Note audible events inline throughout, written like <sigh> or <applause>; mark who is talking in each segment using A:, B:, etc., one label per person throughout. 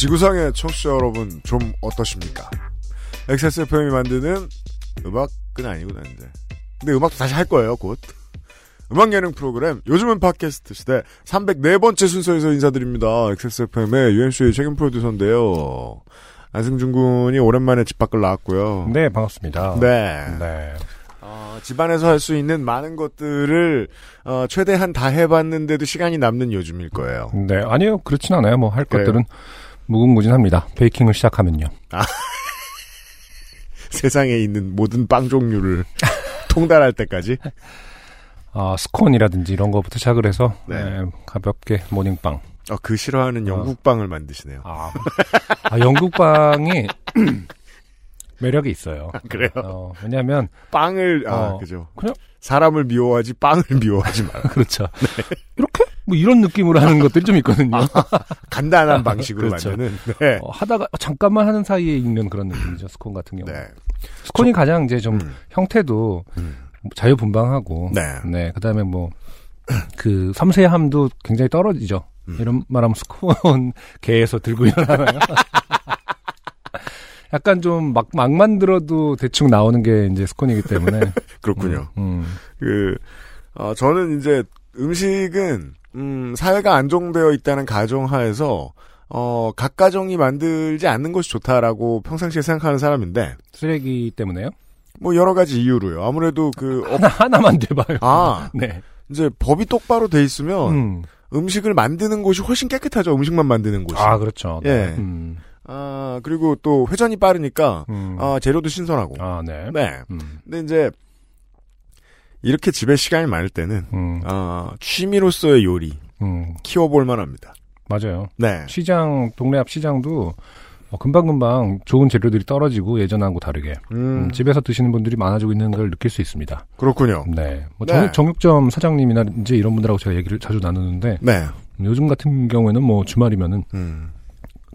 A: 지구상의 청취자 여러분 좀 어떠십니까? XSFM이 만드는 음악은 아니고 난데 근데 음악도 다시 할 거예요 곧 음악 예능 프로그램 요즘은 팟캐스트 시대 304번째 순서에서 인사드립니다 XSFM의 UMC의 책임 프로듀서인데요 안승준 군이 오랜만에 집 밖을 나왔고요
B: 네, 반갑습니다.
A: 네.
B: 네.
A: 어, 집안에서 할 수 있는 많은 것들을 어, 최대한 다 해봤는데도 시간이 남는 요즘일 거예요
B: 네, 아니요. 그렇진 않아요. 뭐 할? 것들은 무궁무진합니다. 베이킹을 시작하면요. <laughs>
A: 세상에 있는 모든 빵 종류를 <laughs> 통달할 때까지
B: 아, 스콘이라든지 이런 거부터 시작을 해서
A: 네.
B: 네, 가볍게 모닝빵.
A: 어, 그 싫어하는 영국 빵을 만드시네요.
B: 아, 아 영국빵이 <clears throat> 매력이 있어요.
A: 그래요?
B: 어, 왜냐하면
A: 빵을 아
B: 어,
A: 그죠.
B: 그냥
A: 사람을 미워하지 빵을 미워하지 마라. <laughs>
B: 그렇죠. 이렇게 뭐 이런 느낌으로 하는 것들이 좀 있거든요.
A: 간단한 방식으로
B: 그렇죠.
A: 만드는. 네.
B: 어, 하다가 잠깐만 하는 사이에 읽는 그런 느낌이죠. 스콘 같은 경우.
A: 네.
B: 스콘이 가장 이제 좀
A: 음.
B: 형태도
A: 음.
B: 자유분방하고
A: 네.
B: 네, 그다음에 뭐 그 섬세함도 굉장히 떨어지죠.
A: 음.
B: 이런 말하면 스콘 <laughs> 개에서 들고 일어나나요? <laughs> 약간 좀 막 막 만들어도 대충 나오는 게 이제 스콘이기 때문에 <laughs>
A: 그렇군요.
B: 음,
A: 그 어, 저는 이제 음식은 음, 사회가 안정되어 있다는 가정하에서 어, 각 가정이 만들지 않는 것이 좋다라고 평상시에 생각하는 사람인데
B: 쓰레기 때문에요.
A: 뭐 여러 가지 이유로요. 아무래도 그 <laughs> 어,
B: 하나 하나만 돼봐요.
A: 아 <laughs>
B: 네.
A: 이제 법이 똑바로 돼 있으면
B: 음.
A: 음식을 만드는 곳이 훨씬 깨끗하죠. 음식만 만드는 곳이.
B: 아 그렇죠. 네.
A: 예.
B: 음,
A: 아, 그리고 또 회전이 빠르니까,
B: 음.
A: 아, 재료도 신선하고.
B: 아 네.
A: 네.
B: 음,
A: 근데 이제, 이렇게 집에 시간이 많을 때는,
B: 음,
A: 아, 취미로서의 요리,
B: 음,
A: 키워볼 만 합니다.
B: 맞아요.
A: 네.
B: 시장 동네 앞 시장도 어, 금방 금방 좋은 재료들이 떨어지고 예전하고 다르게
A: 음,
B: 음, 집에서 드시는 분들이 많아지고 있는 걸 느낄 수 있습니다.
A: 그렇군요.
B: 네. 뭐
A: 네.
B: 정, 정육점 사장님이나 이제 이런 분들하고 제가 얘기를 자주 나누는데
A: 네.
B: 음, 요즘 같은 경우에는 뭐 주말이면은
A: 음,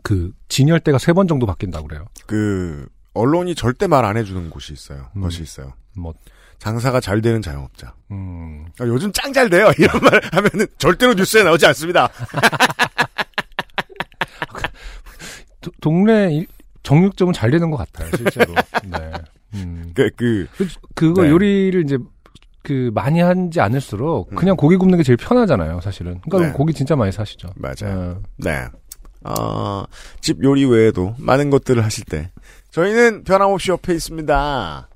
B: 그 진열대가 세 번 정도 바뀐다고 그래요.
A: 그, 언론이 절대 말 안 해주는 곳이 있어요.
B: 음.
A: 것이 있어요.
B: 뭐
A: 장사가 잘 되는 자영업자.
B: 음,
A: 아, 요즘 짱 잘 돼요. <laughs> 이런 말 하면은 절대로 뉴스에 나오지 않습니다. <laughs>
B: 도- 동네 일- 정육점은 잘 되는 것 같아요, 실제로. <laughs> 네. 음.
A: 그, 그,
B: 그, 그거
A: 네.
B: 요리를 이제 그 많이 하지 않을수록
A: 음.
B: 그냥 고기 굽는 게 제일 편하잖아요, 사실은. 그러니까
A: 네.
B: 고기 진짜 많이 사시죠.
A: 맞아요.
B: 네.
A: 네. 어, 집 요리 외에도 많은 것들을 하실 때 저희는 변함없이 옆에 있습니다.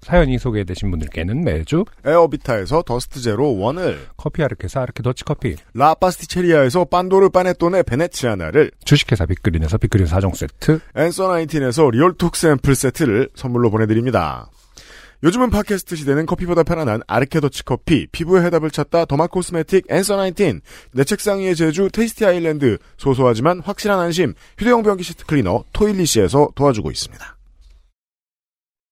B: 사연이 소개되신 분들께는 매주
A: 에어비타에서 더스트 제로 원을
B: 커피 아르케사 아르케 더치 커피
A: 라파스티체리아에서 빤도르 파네토네 베네치아나를
B: 주식회사 빅그린에서 빅그린 4종 세트
A: 앤서 나인틴에서 리얼톡 샘플 세트를 선물로 보내드립니다. 요즘은 팟캐스트 시대는 커피보다 편안한 아르케 더치 커피, 피부의 해답을 찾다 derma cosmetic 앤서 나인틴, 내 책상 위의 제주 테이스티 아일랜드, 소소하지만 확실한 안심, 휴대용 변기 시트 클리너 토일리시에서 도와주고 있습니다.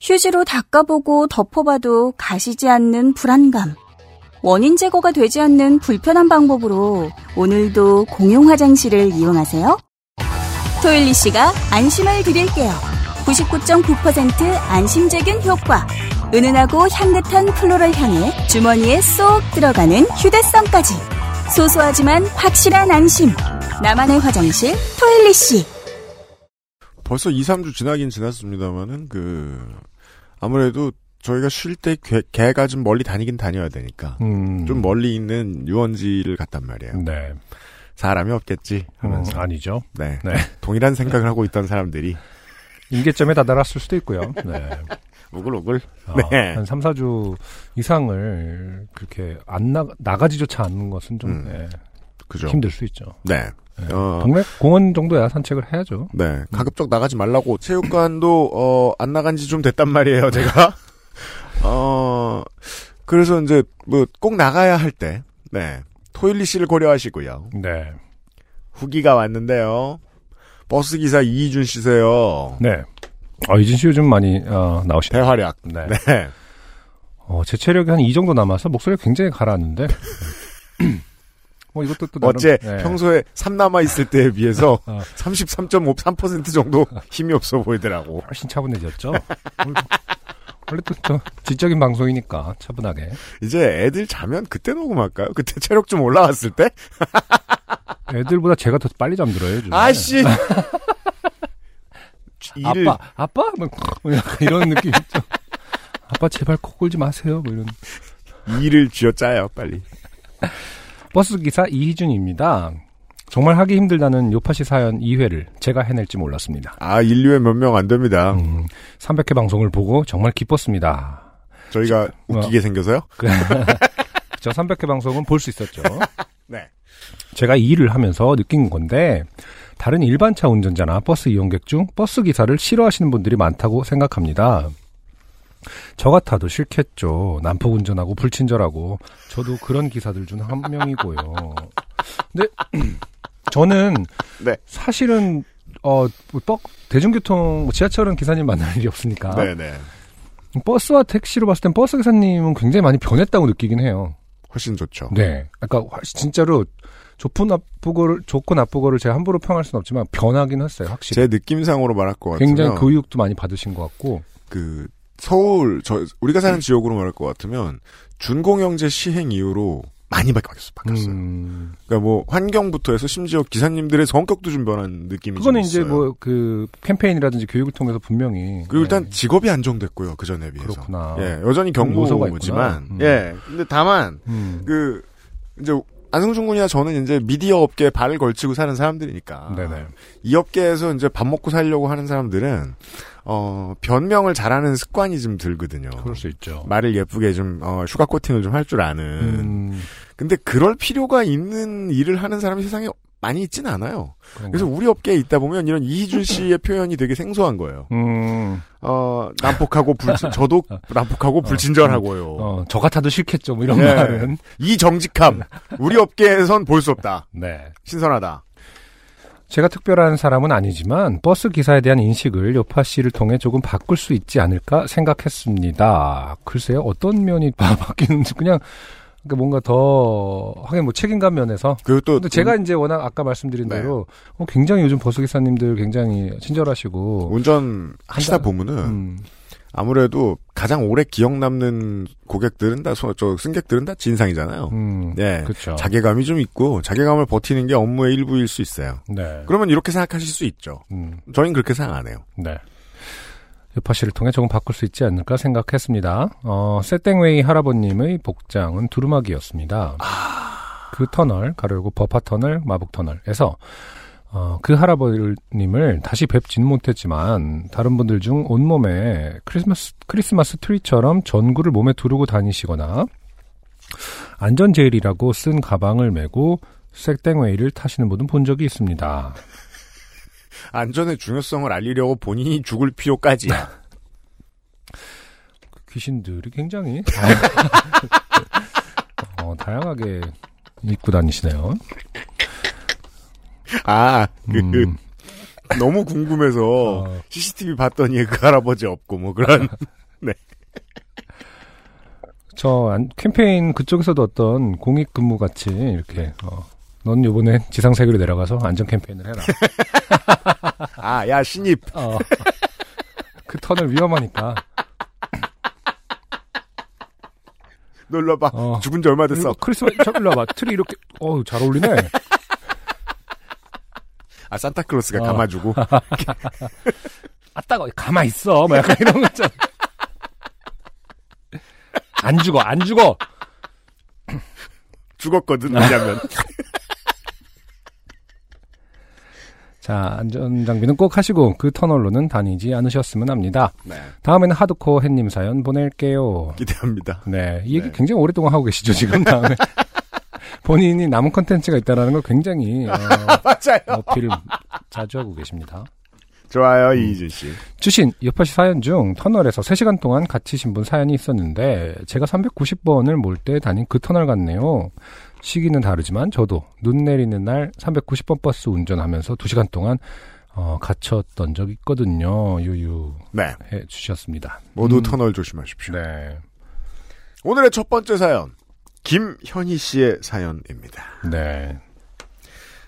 C: 휴지로 닦아보고 덮어봐도 가시지 않는 불안감. 원인 제거가 되지 않는 불편한 방법으로 오늘도 공용 화장실을 이용하세요? 토일리 씨가 안심을 드릴게요. 99.9% 안심제균 효과. 은은하고 향긋한 플로럴 향에 주머니에 쏙 들어가는 휴대성까지. 소소하지만 확실한 안심. 나만의 화장실 토일리 씨.
A: 벌써 2, 3주 지나긴 지났습니다만은 그 아무래도 저희가 쉴 때 개가 좀 멀리 다니긴 다녀야 되니까
B: 음.
A: 좀 멀리 있는 유원지를 갔단 말이에요.
B: 네.
A: 사람이 없겠지
B: 음,
A: 하면서
B: 아니죠.
A: 네.
B: 네.
A: 동일한 생각을 하고 있던 사람들이
B: 임계점에 다다랐을 수도 있고요. 네.
A: 우글우글
B: 어,
A: 네.
B: 한 3, 4주 이상을 그렇게 안 나, 나가지조차 않는 것은 좀
A: 음.
B: 네,
A: 그죠.
B: 힘들 수 있죠.
A: 네.
B: 네.
A: 어.
B: 동네 공원 정도야 산책을 해야죠.
A: 네. 가급적 나가지 말라고 체육관도 어, 안 나간 지 좀 됐단 말이에요, <laughs> 제가. 어. 그래서 이제 뭐 꼭 나가야 할 때 네. 토일리 씨를 고려하시고요.
B: 네.
A: 후기가 왔는데요. 버스 기사 이희준 씨세요.
B: 네. 어, 이진 씨 요즘 많이 어, 나오시.
A: 대활약.
B: 네.
A: 네.
B: 어, 제 체력이 한 이 정도 남아서 목소리가 굉장히 가라앉는데. <laughs> 뭐 이것도 또 나름,
A: 어째
B: 네.
A: 평소에 3 남아 있을 때에 비해서 <laughs>
B: 어.
A: 33.53% 정도 <laughs> 힘이 없어 보이더라고.
B: 훨씬 차분해졌죠. 원래- 또저 지적인 방송이니까 차분하게.
A: 이제 애들 자면 그때 녹음할까요? 그때 체력 좀 올라왔을 때? <laughs>
B: 애들보다 제가 더 빨리 잠들어요. 요즘에.
A: 아씨. 일을
B: 아빠, 아빠? 막 약간 이런 느낌 있죠. 아빠 제발 코 골지 마세요. 뭐 이런.
A: 일을 쥐어짜요 빨리.
B: 버스 기사 이희준입니다. 정말 하기 힘들다는 요파시 사연 2회를 제가 해낼지 몰랐습니다.
A: 아 인류에 몇 명 안 됩니다.
B: 음, 300회 방송을 보고 정말 기뻤습니다.
A: 저희가
B: 뭐.
A: 웃기게 생겨서요? <laughs>
B: 저 300회 방송은 볼 수 있었죠. <laughs>
A: 네.
B: 제가 이 일을 하면서 느낀 건데 다른 일반차 운전자나 버스 이용객 중 버스 기사를 싫어하시는 분들이 많다고 생각합니다. 저 같아도 싫겠죠. 난폭 운전하고 불친절하고 저도 그런 기사들 중 한 명이고요. 근데 <clears throat> 저는
A: 네.
B: 사실은 어 뭐, 뻑- 대중교통 뭐 지하철은 기사님 만날 일이 없으니까
A: 네네.
B: 버스와 택시로 봤을 땐 버스 기사님은 굉장히 많이 변했다고 느끼긴 해요.
A: 훨씬 좋죠.
B: 네. 그러니까 화- 진짜로 좋고 나쁘고를 좋고 나쁘고를 제가 함부로 평할 수는 없지만 변하긴 했어요. 확실히.
A: 제 느낌상으로 말할 것 같으면
B: 굉장히 교육도 많이 받으신 것 같고.
A: 그 서울 저 우리가 사는 지역으로 말할 것 같으면 준공영제 시행 이후로 많이 바뀌었어, 바뀌었어요.
B: 음,
A: 그러니까 뭐 환경부터 해서 심지어 기사님들의 성격도 좀 변한 느낌이
B: 그거는
A: 좀
B: 이제. 뭐 그 캠페인이라든지 교육을 통해서 분명히
A: 그리고 일단
B: 네,
A: 직업이 안정됐고요 그 전에 비해서.
B: 그렇구나.
A: 예, 여전히 경무지만,
B: 있구나. 음.
A: 예, 근데 다만
B: 음,
A: 그 이제 안승준 군이나 저는 이제 미디어 업계에 발을 걸치고 사는 사람들이니까
B: 네네.
A: 이 업계에서 이제 밥 먹고 살려고 하는 사람들은 어 변명을 잘하는 습관이 좀 들거든요.
B: 그럴 수 있죠.
A: 말을 예쁘게 좀 어, sugar coating을 좀 할 줄 아는.
B: 음,
A: 근데 그럴 필요가 있는 일을 하는 사람이 세상에 많이 있진 않아요.
B: 그런가?
A: 그래서 우리 업계에 있다 보면 이런 이희준 씨의 <laughs> 표현이 되게 생소한 거예요.
B: 음,
A: 어 난폭하고 불친 저도 난폭하고 불친절하고요.
B: 어, 저 같아도 싫겠죠. 뭐 이런
A: 예.
B: 말은.
A: 이 정직함 우리 업계에선 볼 수 없다.
B: 네.
A: 신선하다.
B: 제가 특별한 사람은 아니지만 버스 기사에 대한 인식을 요파 씨를 통해 조금 바꿀 수 있지 않을까 생각했습니다. 글쎄요, 어떤 면이 바- <laughs> 바뀌는지 그냥 그러니까 뭔가 더 하긴 뭐 책임감 면에서.
A: 그리고 또
B: 근데 제가 이제 워낙 아까 말씀드린
A: 네.
B: 대로 어, 굉장히 요즘 버스 기사님들 굉장히 친절하시고.
A: 운전 하시다 보면은
B: 음,
A: 아무래도 가장 오래 기억 남는 고객들은 다, 소- 저, 승객들은 다 진상이잖아요.
B: 음,
A: 예.
B: 그렇죠.
A: 자괴감이 좀 있고, 자괴감을 버티는 게 업무의 일부일 수 있어요.
B: 네.
A: 그러면 이렇게 생각하실 수 있죠.
B: 음,
A: 저희는 그렇게 생각 안 해요.
B: 네. 요파 씨를 통해 조금 바꿀 수 있지 않을까 생각했습니다. 어, 세땡웨이 할아버님의 복장은 두루마기였습니다. 그 터널, 가로열고 버파 터널, 마북 터널에서 어, 그 할아버님을 다시 뵙지는 못했지만 다른 분들 중 온몸에 크리스마스 크리스마스 트리처럼 전구를 몸에 두르고 다니시거나 안전제일이라고 쓴 가방을 메고 색땡웨이를 타시는 분은 본 적이 있습니다. <laughs>
A: 안전의 중요성을 알리려고 본인이 죽을 필요까지야. <laughs>
B: 귀신들이 굉장히 <laughs> 어, 다양하게 입고 다니시네요.
A: 아, 그,
B: 음,
A: 너무 궁금해서
B: 어,
A: CCTV 봤더니 그 할아버지 없고 뭐 그런. <laughs>
B: 저 안- 캠페인 그쪽에서도 어떤 공익 근무 같이 이렇게 어, 넌 요번에 지상 세계로 내려가서 안전 캠페인을 해라. <laughs>
A: 아, 야, 신입.
B: 어, 그 터널 위험하니까.
A: 놀러 봐.
B: 어.
A: 죽은 지 얼마 됐어.
B: 크리스마스 저 일로 와봐. 트리 이렇게 어우 잘 어울리네.
A: 아 산타클로스가
B: 어.
A: 감아주고. <laughs>
B: 아 따가 가만 있어. 뭐 약간 이런 거 있잖아. 안 죽어 안 죽어. <laughs>
A: 죽었거든 왜냐면. <laughs>
B: 자 안전 장비는 꼭 하시고 그 터널로는 다니지 않으셨으면 합니다.
A: 네.
B: 다음에는 하드코어 햇님 사연 보낼게요.
A: 기대합니다.
B: 네, 이 얘기
A: 네.
B: 굉장히 오랫동안 하고 계시죠 지금 다음에 본인이 남은 컨텐츠가 있다라는 걸 굉장히 <laughs> 어,
A: 맞아요.
B: 어필을 자주 하고 계십니다.
A: 좋아요 이희준 씨.
B: 주신 요파시 사연 중 터널에서 3시간 동안 갇히신 분 사연이 있었는데 제가 390번을 몰 때 다닌 그 터널 같네요. 시기는 다르지만 저도 눈 내리는 날 390번 버스 운전하면서 2시간 동안 어, 갇혔던 적 있거든요. 유유
A: 네.
B: 해 주셨습니다.
A: 모두
B: 음.
A: 터널 조심하십시오.
B: 네.
A: 오늘의 첫 번째 사연. 김현희 씨의 사연입니다.
B: 네.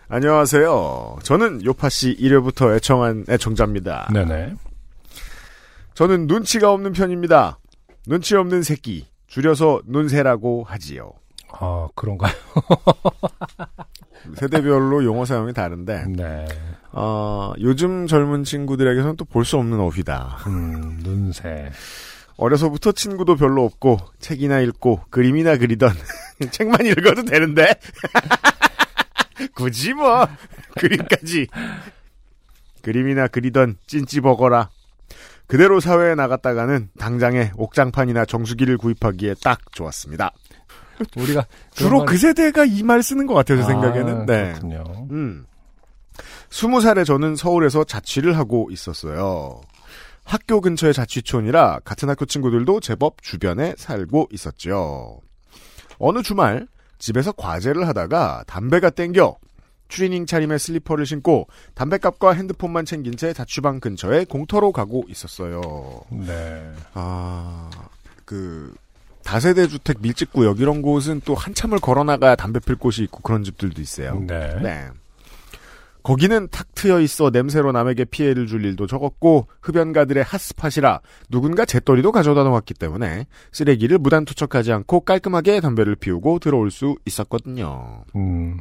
A: 안녕하세요. 저는 요파 씨 1회부터 애청한 애청자입니다.
B: 네네.
A: 저는 눈치가 없는 편입니다. 눈치 없는 새끼. 줄여서 눈새라고 하지요.
B: 아, 그런가요? <laughs>
A: 세대별로 용어 사용이 다른데,
B: 네.
A: 어, 요즘 젊은 친구들에게서는 또 볼 수 없는 어휘다.
B: 음, 눈새.
A: 어려서부터 친구도 별로 없고, 책이나 읽고, 그림이나 그리던, <laughs> 책만 읽어도 되는데? <laughs> 굳이 뭐, 그림까지. 그림이나 그리던 찐찌버거라. 그대로 사회에 나갔다가는 당장에 옥장판이나 정수기를 구입하기에 딱 좋았습니다.
B: 우리가
A: 주로
B: 그런
A: 그 세대가 이 말 쓰는 것 같아요, 제
B: 아,
A: 생각에는. 네.
B: 그렇군요.
A: 음. 스무 살에 저는 서울에서 자취를 하고 있었어요. 학교 근처의 자취촌이라 같은 학교 친구들도 제법 주변에 살고 있었죠. 어느 주말 집에서 과제를 하다가 담배가 땡겨 추리닝 차림에 슬리퍼를 신고 담배값과 핸드폰만 챙긴 채 자취방 근처에 공터로 가고 있었어요.
B: 네.
A: 아, 그, 다세대 주택 밀집구역 이런 곳은 또 한참을 걸어 나가야 담배 필 곳이 있고 그런 집들도 있어요.
B: 네.
A: 네. 거기는 탁 트여 있어 냄새로 남에게 피해를 줄 일도 적었고 흡연가들의 핫스팟이라 누군가 재떨이도 가져다 놓았기 때문에 쓰레기를 무단 투척하지 않고 깔끔하게 담배를 피우고 들어올 수 있었거든요.
B: 음,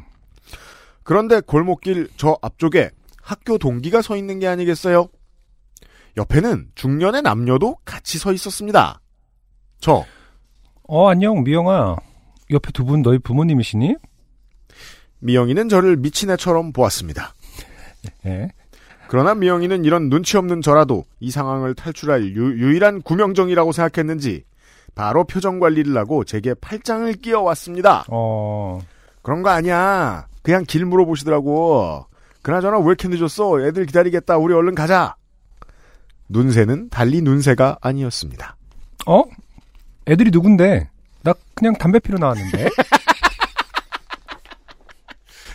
A: 그런데 골목길 저 앞쪽에 학교 동기가 서 있는 게 아니겠어요? 옆에는 중년의 남녀도 같이 서 있었습니다. 저
B: 어, 안녕, 미영아. 옆에 두 분 너희 부모님이시니?
A: 미영이는 저를 미친 애처럼 보았습니다.
B: 예.
A: 그러나 미영이는 이런 눈치 없는 저라도 이 상황을 탈출할 유, 일한 구명정이라고 생각했는지 바로 표정 관리를 하고 제게 팔짱을 끼워왔습니다.
B: 어,
A: 그런 거 아니야. 그냥 길 물어보시더라고. 그나저나 왜 이렇게 늦었어? 애들 기다리겠다. 우리 얼른 가자. 눈새는 달리 눈새가 아니었습니다.
B: 어? 애들이 누군데? 나 그냥 담배 피러 나왔는데? <laughs>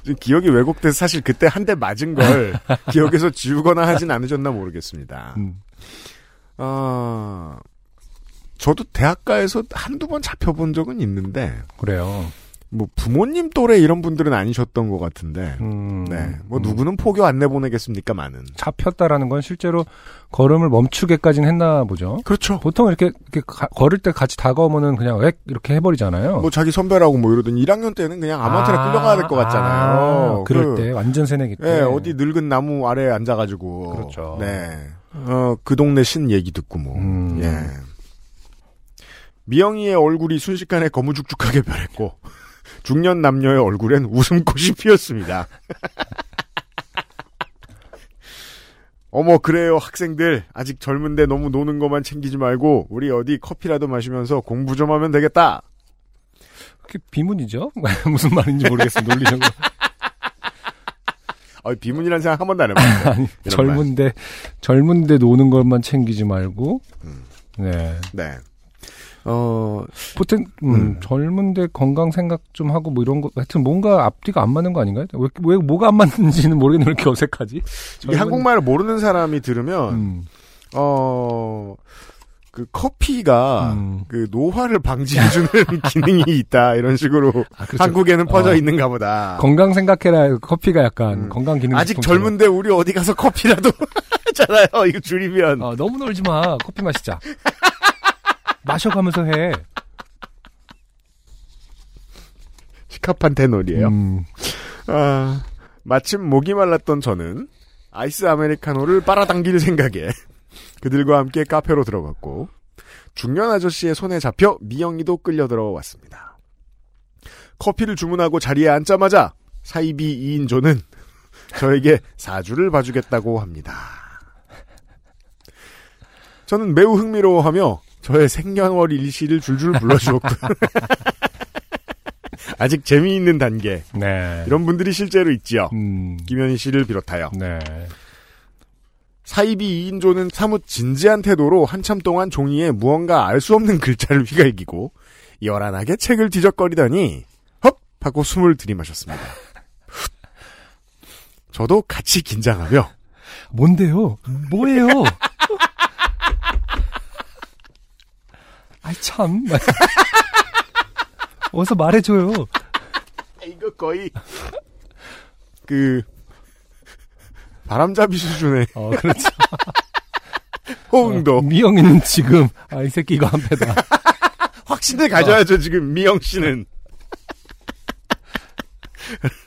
A: 좀 기억이 왜곡돼서 사실 그때 한 대 맞은 걸 <laughs> 기억에서 지우거나 하진 않으셨나 모르겠습니다.
B: 음,
A: 어, 저도 대학가에서 한두 번 잡혀본 적은 있는데,
B: 그래요.
A: 뭐 부모님 또래 이런 분들은 아니셨던 것 같은데,
B: 음,
A: 네. 뭐
B: 음.
A: 누구는 포교 안 내보내겠습니까, 많은.
B: 잡혔다라는 건 실제로 걸음을 멈추게까지는 했나 보죠.
A: 그렇죠.
B: 보통 이렇게, 이렇게 가- 걸을 때 같이 다가오면은 그냥 웩 이렇게 해버리잖아요.
A: 뭐 자기 선배라고 뭐 이러더니 1학년 때는 그냥 아무한테나 끌려가야 될 것 같잖아요.
B: 아, 그럴
A: 그,
B: 때 완전 새내기 때.
A: 예, 어디 늙은 나무 아래에 앉아가지고.
B: 그렇죠.
A: 네. 어, 그 동네 신 얘기 듣고 뭐.
B: 음.
A: 예. 미영이의 얼굴이 순식간에 거무죽죽하게 변했고, 중년 남녀의 얼굴엔 웃음꽃이 피었습니다. 어머, 그래요, 학생들. 아직 젊은데 너무 노는 것만 챙기지 말고, 우리 어디 커피라도 마시면서 공부 좀 하면 되겠다.
B: 그게 비문이죠? <laughs> 무슨 말인지 모르겠어요. 논리적으로.
A: 아, 비문이라는 생각 한 번도 안 해봤어요. <laughs>
B: 아니,
A: 이런 말.
B: 젊은데, 젊은데 노는 것만 챙기지 말고,
A: 음.
B: 네.
A: 네. 어,
B: 보통, 음,
A: 음.
B: 젊은데 건강 생각 좀 하고 뭐 이런 거, 하여튼 뭔가 앞뒤가 안 맞는 거 아닌가요? 왜, 왜 뭐가 안 맞는지는 모르겠는데 왜 이렇게 어색하지?
A: 이게 한국말을 모르는 사람이 들으면,
B: 음,
A: 어, 그 커피가
B: 음.
A: 그 노화를 방지해주는 <laughs> 기능이 있다 이런 식으로
B: 아, 그렇죠.
A: 한국에는 퍼져
B: 어.
A: 있는가 보다.
B: 건강 생각해라 커피가 약간
A: 음.
B: 건강 기능
A: 아직 젊은데 우리 어디 가서 커피라도 <laughs> 하잖아요. 이거 줄이면.
B: 어, 너무 놀지 마. 커피 마시자. <laughs> 마셔가면서 해.
A: 시카판 테놀이에요.
B: 음,
A: 아, 마침 목이 말랐던 저는 아이스 아메리카노를 빨아당길 생각에 그들과 함께 카페로 들어갔고 중년 아저씨의 손에 잡혀 미영이도 끌려 들어왔습니다. 커피를 주문하고 자리에 앉자마자 사이비 2인조는 저에게 사주를 봐주겠다고 합니다. 저는 매우 흥미로워하며 저의 생년월 일시를 줄줄 불러주었고 <laughs> 아직 재미있는 단계
B: 네.
A: 이런 분들이 실제로 있지요.
B: 음,
A: 김현희 씨를 비롯하여
B: 네.
A: 사이비 2인조는 사뭇 진지한 태도로 한참 동안 종이에 무언가 알 수 없는 글자를 휘갈기고 열한하게 책을 뒤적거리더니 헙 하고 숨을 들이마셨습니다. 저도 같이 긴장하며
B: 뭔데요? 뭐예요? 아이, 참. <laughs> 어서 말해줘요.
A: 이거 거의 그 바람잡이 수준의
B: 어, 그렇죠. <laughs>
A: 호응도
B: 어, 미영이는 지금, 아, 이 새끼 이거 한 패다. <laughs>
A: 확신을 가져야죠 지금 미영 씨는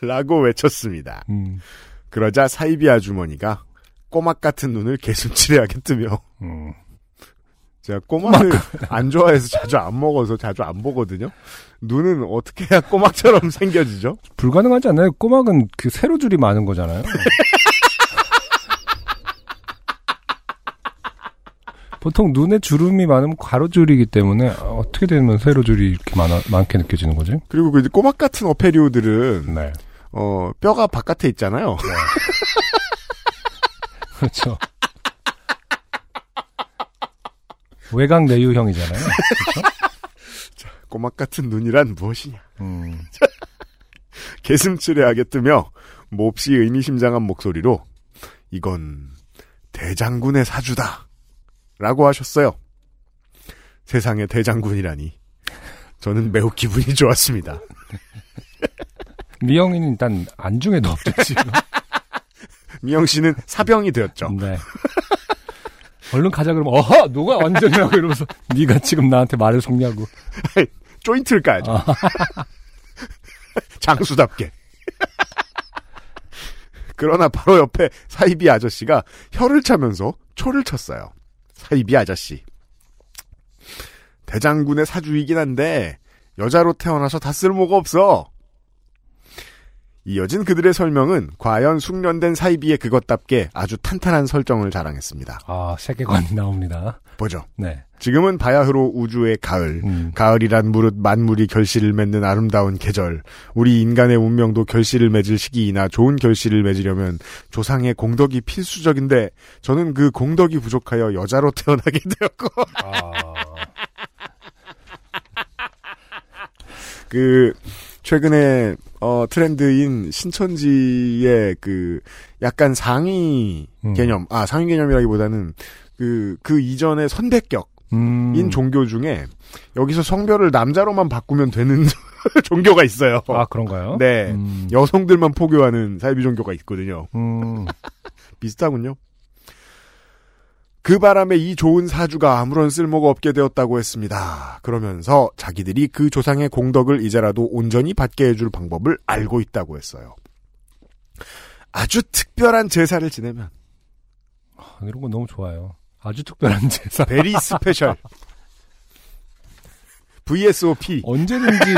A: 라고 외쳤습니다.
B: 음,
A: 그러자 사이비 아주머니가 꼬막 같은 눈을 개슴츠레하게 뜨며
B: 음.
A: 제가 꼬막을 <laughs> 안 좋아해서 자주 안 먹어서 자주 안 보거든요. 눈은 어떻게 해야 꼬막처럼 <laughs> 생겨지죠?
B: 불가능하지 않나요? 꼬막은 그 세로줄이 많은 거잖아요. <laughs> 보통 눈에 주름이 많으면 가로줄이기 때문에 어떻게 되면 세로줄이 이렇게 많아, 많게 느껴지는 거지?
A: 그리고 그 이제 꼬막 같은 어패류들은
B: 네.
A: 어 뼈가 바깥에 있잖아요.
B: 그렇죠. 외곽 내유형이잖아요. <laughs>
A: 꼬막 같은 눈이란 무엇이냐?
B: 음, <laughs>
A: 개슴츠레하게 뜨며 몹시 의미심장한 목소리로 이건 대장군의 사주다. 라고 하셨어요. 세상에 대장군이라니. 저는 매우 기분이 좋았습니다. <laughs>
B: 미영이는 일단 안중에도 없죠, 지금.
A: 미영 씨는 사병이 되었죠.
B: 네. 얼른 가자 그러면 어허 누가 완전이라고 이러면서 <laughs> 네가 지금 나한테 말을 속냐고. <laughs>
A: 조인트를 까야죠.
B: 아. <laughs>
A: 장수답게. 그러나 바로 옆에 사이비 아저씨가 혀를 차면서 초를 쳤어요. 사이비 아저씨. 대장군의 사주이긴 한데 여자로 태어나서 다 쓸모가 없어. 이어진 그들의 설명은 과연 숙련된 사이비의 그것답게 아주 탄탄한 설정을 자랑했습니다.
B: 아 세계관이 나옵니다.
A: 보죠.
B: 네.
A: 지금은 바야흐로 우주의 가을,
B: 음.
A: 가을이란 무릇 만물이 결실을 맺는 아름다운 계절. 우리 인간의 운명도 결실을 맺을 시기이나 좋은 결실을 맺으려면 조상의 공덕이 필수적인데 저는 그 공덕이 부족하여 여자로 <laughs> 태어나게 되었고
B: 아,
A: 그 최근에 어 트렌드인 신천지의 그 약간 상위
B: 음.
A: 개념, 아 상위 개념이라기보다는 그그 이전의 선대격
B: 음.
A: 인 종교 중에 여기서 성별을 남자로만 바꾸면 되는 <laughs> 종교가 있어요.
B: 아 그런가요?
A: 네.
B: 음.
A: 여성들만 포교하는 사이비 종교가 있거든요.
B: 음. <laughs>
A: 비슷하군요. 그 바람에 이 좋은 사주가 아무런 쓸모가 없게 되었다고 했습니다. 그러면서 자기들이 그 조상의 공덕을 이제라도 온전히 받게 해줄 방법을 알고 있다고 했어요. 아주 특별한 제사를 지내면
B: 아, 이런 거 너무 좋아요. 아주 특별한 제사.
A: very special VSOP
B: 언제든지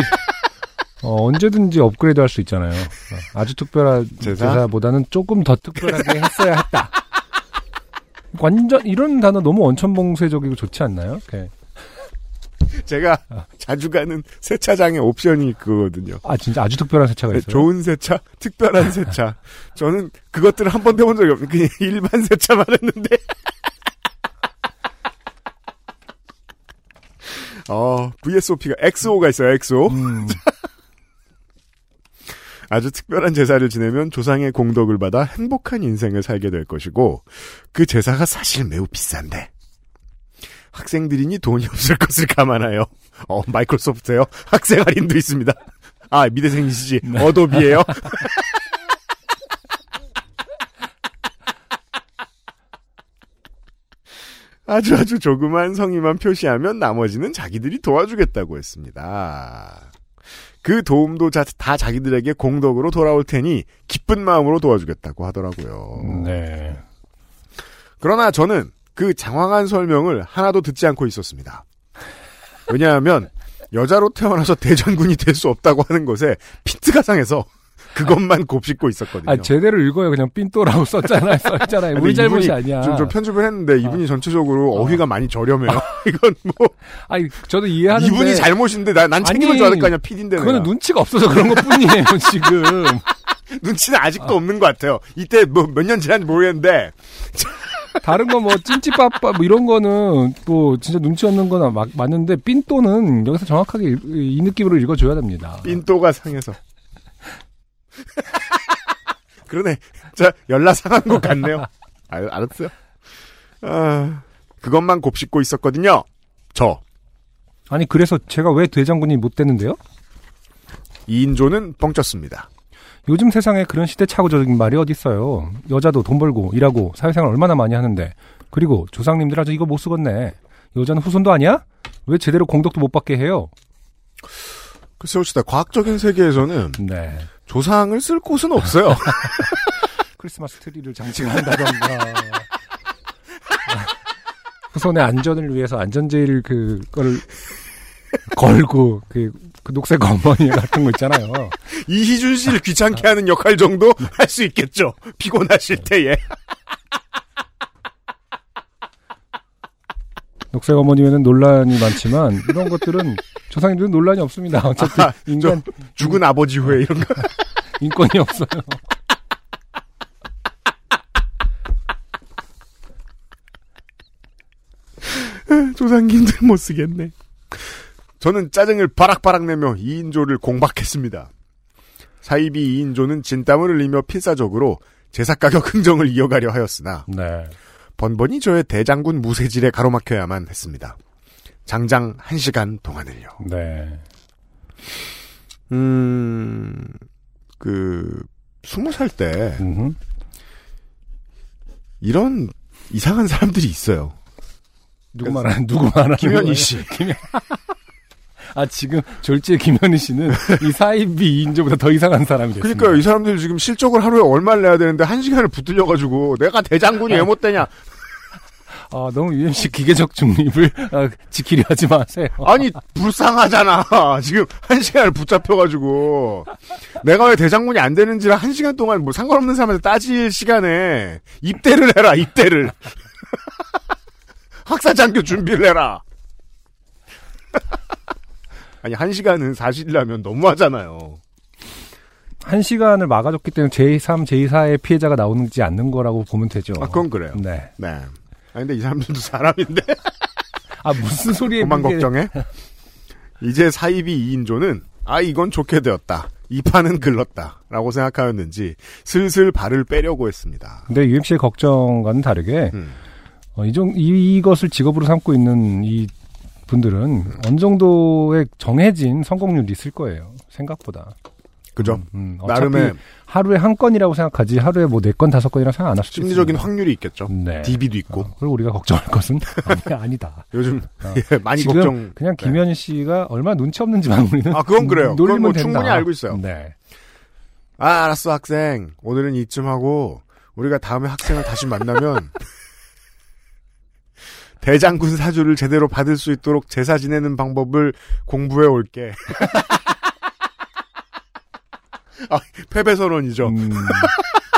B: 어, 언제든지 업그레이드 할 수 있잖아요. 어, 아주 특별한?
A: 제사?
B: 보다는 조금 더 특별하게 했어야 했다. 완전 이런 단어 너무 원천봉쇄적이고 좋지 않나요? 이렇게.
A: 제가 자주 가는 세차장의 옵션이 그거거든요.
B: 아 진짜 아주 특별한 세차가
A: 네,
B: 있어요.
A: 좋은 세차, 특별한 <laughs> 세차. 저는 그것들을 한 번도 해본 적이 없는 그냥 일반 <laughs> 세차만 했는데. <laughs> 어, VSOP가 XO가 있어요, XO.
B: 음,
A: 아주 특별한 제사를 지내면 조상의 공덕을 받아 행복한 인생을 살게 될 것이고, 그 제사가 사실 매우 비싼데, 학생들이니 돈이 <laughs> 없을 것을 감안하여, 어, 마이크로소프트에요. 학생 할인도 있습니다. 아, 미대생이시지. 어도비에요. <laughs> 아주 아주 조그만 성의만 표시하면 나머지는 자기들이 도와주겠다고 했습니다. 그 도움도 자- 다 자기들에게 공덕으로 돌아올 테니 기쁜 마음으로 도와주겠다고 하더라고요.
B: 네.
A: 그러나 저는 그 장황한 설명을 하나도 듣지 않고 있었습니다. 왜냐하면 여자로 태어나서 대장군이 될 수 없다고 하는 것에 피트가 상해서 그것만 곱씹고 있었거든요.
B: 아, 제대로 읽어요. 그냥 삔또라고 썼잖아요. <laughs> 썼잖아요. 우리 잘못이 아니야.
A: 좀, 좀 편집을 했는데 이분이 전체적으로 어휘가 많이 저렴해요. <laughs> 이건 뭐
B: 아니, 저도 이해하는데.
A: 이분이 잘못인데 나, 난 책임을 져야 될 거 아니야 PD인데
B: 그거는 눈치가 없어서 그런 것 뿐이에요, <laughs> 지금.
A: 눈치는 아직도 없는 것 같아요. 이때 뭐 몇 년 지난지 모르겠는데
B: 다른 거뭐 찐찌빠빠 뭐 이런 거는 뭐 진짜 눈치 없는 거나 막 맞는데 삔또는 여기서 정확하게 이, 이 느낌으로 읽어줘야 됩니다.
A: 삔또가 상해서 <laughs> 그러네. 자 연락 상한 것 같네요. 알, 알았어요. 아, 그것만 곱씹고 있었거든요. 저
B: 아니 그래서 제가 왜 대장군이 못 되는데요?
A: 2인조는 뻥쳤습니다.
B: 요즘 세상에 그런 시대착오적인 말이 어디 있어요. 여자도 돈 벌고 일하고 사회생활 얼마나 많이 하는데 그리고 조상님들 아주 이거 못 쓰겠네. 여자는 후손도 아니야? 왜 제대로 공덕도 못 받게 해요?
A: 글쎄 혹시다 과학적인 세계에서는
B: 네.
A: 조상을 쓸 곳은 없어요. <laughs>
B: 크리스마스 트리를 장식한다던가 <laughs> 후손의 안전을 위해서 안전제일 그거를 걸고 그, 그 녹색 어머니 같은 거 있잖아요.
A: 이희준 씨를 귀찮게 하는 역할 정도 할 수 있겠죠. 피곤하실 때에.
B: 녹색 어머니에는 논란이 많지만 이런 것들은 <laughs> 조상님들은 논란이 없습니다. 어차피
A: 아,
B: 인간
A: 죽은 아버지 후에 이런 거. <laughs>
B: 인권이 없어요. <laughs>
A: 조상님들 못 쓰겠네. 저는 짜증을 바락바락 내며 2인조를 공박했습니다. 사이비 2인조는 진땀을 흘리며 필사적으로 제사 가격 흥정을 이어가려 하였으나
B: 네.
A: 번번이 저의 대장군 무쇠질에 가로막혀야만 했습니다. 장장 1시간 동안을요.
B: 네.
A: 음, 그, 스무 살 때,
B: 음흠.
A: 이런 이상한 사람들이 있어요.
B: 누구 말하는 누구 말하는
A: 김현희
B: 거예요?
A: 씨.
B: 아 지금 졸지의 김현희 씨는 이 사이비 2인조보다 더 이상한 사람이 됐습니다.
A: 그러니까요, 이 사람들 지금 실적을 하루에 얼마를 내야 되는데, 한 시간을 붙들려가지고, 내가 대장군이 왜 못 되냐?
B: 아, 너무 UMC 기계적 중립을 아, 지키려 하지 마세요.
A: 아니, 불쌍하잖아. 지금 한 시간을 붙잡혀가지고, 내가 왜 대장군이 안 되는지를 한 시간 동안 뭐 상관없는 사람한테 따질 시간에, 입대를 해라, 입대를. <laughs> 학사 장교 준비를 해라. 아니, 한 시간은 사실이라면 너무하잖아요.
B: 한 시간을 막아줬기 때문에 제3, 제4의 피해자가 나오지 않는 거라고 보면 되죠.
A: 아, 그건 그래요.
B: 네.
A: 네. 아니, 근데 이 사람들도 사람인데.
B: 아, 무슨 소리예요?
A: 그만
B: 그게.
A: 걱정해. 이제 사이비 2인조는 아 이건 좋게 되었다. 이 판은 글렀다. 라고 생각하였는지 슬슬 발을 빼려고 했습니다.
B: 근데 UMC의 걱정과는 다르게
A: 음.
B: 어, 이 정, 이, 이것을 직업으로 삼고 있는 이 분들은 어느 정도의 정해진 성공률이 있을 거예요. 생각보다.
A: 그죠?
B: 음, 음, 어차피
A: 나름의
B: 하루에 한 건이라고 생각하지 하루에 뭐 네 건 다섯 건이라 생각 안 할 수도
A: 심리적인
B: 있습니다.
A: 확률이 있겠죠.
B: 네.
A: DB도 있고.
B: 어, 그리고 우리가 걱정할 것은 <laughs> 아니, 아니다.
A: 요즘
B: 어. <laughs>
A: 예, 많이 걱정.
B: 그냥
A: 네.
B: 김현희 씨가 얼마나 눈치 없는지만 우리는
A: 아, 그건 그래요. <laughs> 그건
B: 놀리면
A: 뭐
B: 된다.
A: 충분히 알고 있어요.
B: 네.
A: 아 알았어 학생. 오늘은 이쯤 하고 우리가 다음에 학생을 다시 만나면 대장군 사주를 제대로 받을 수 있도록 제사 지내는 방법을 공부해 올게. <laughs> 아, 패배 선언이죠.
B: 음,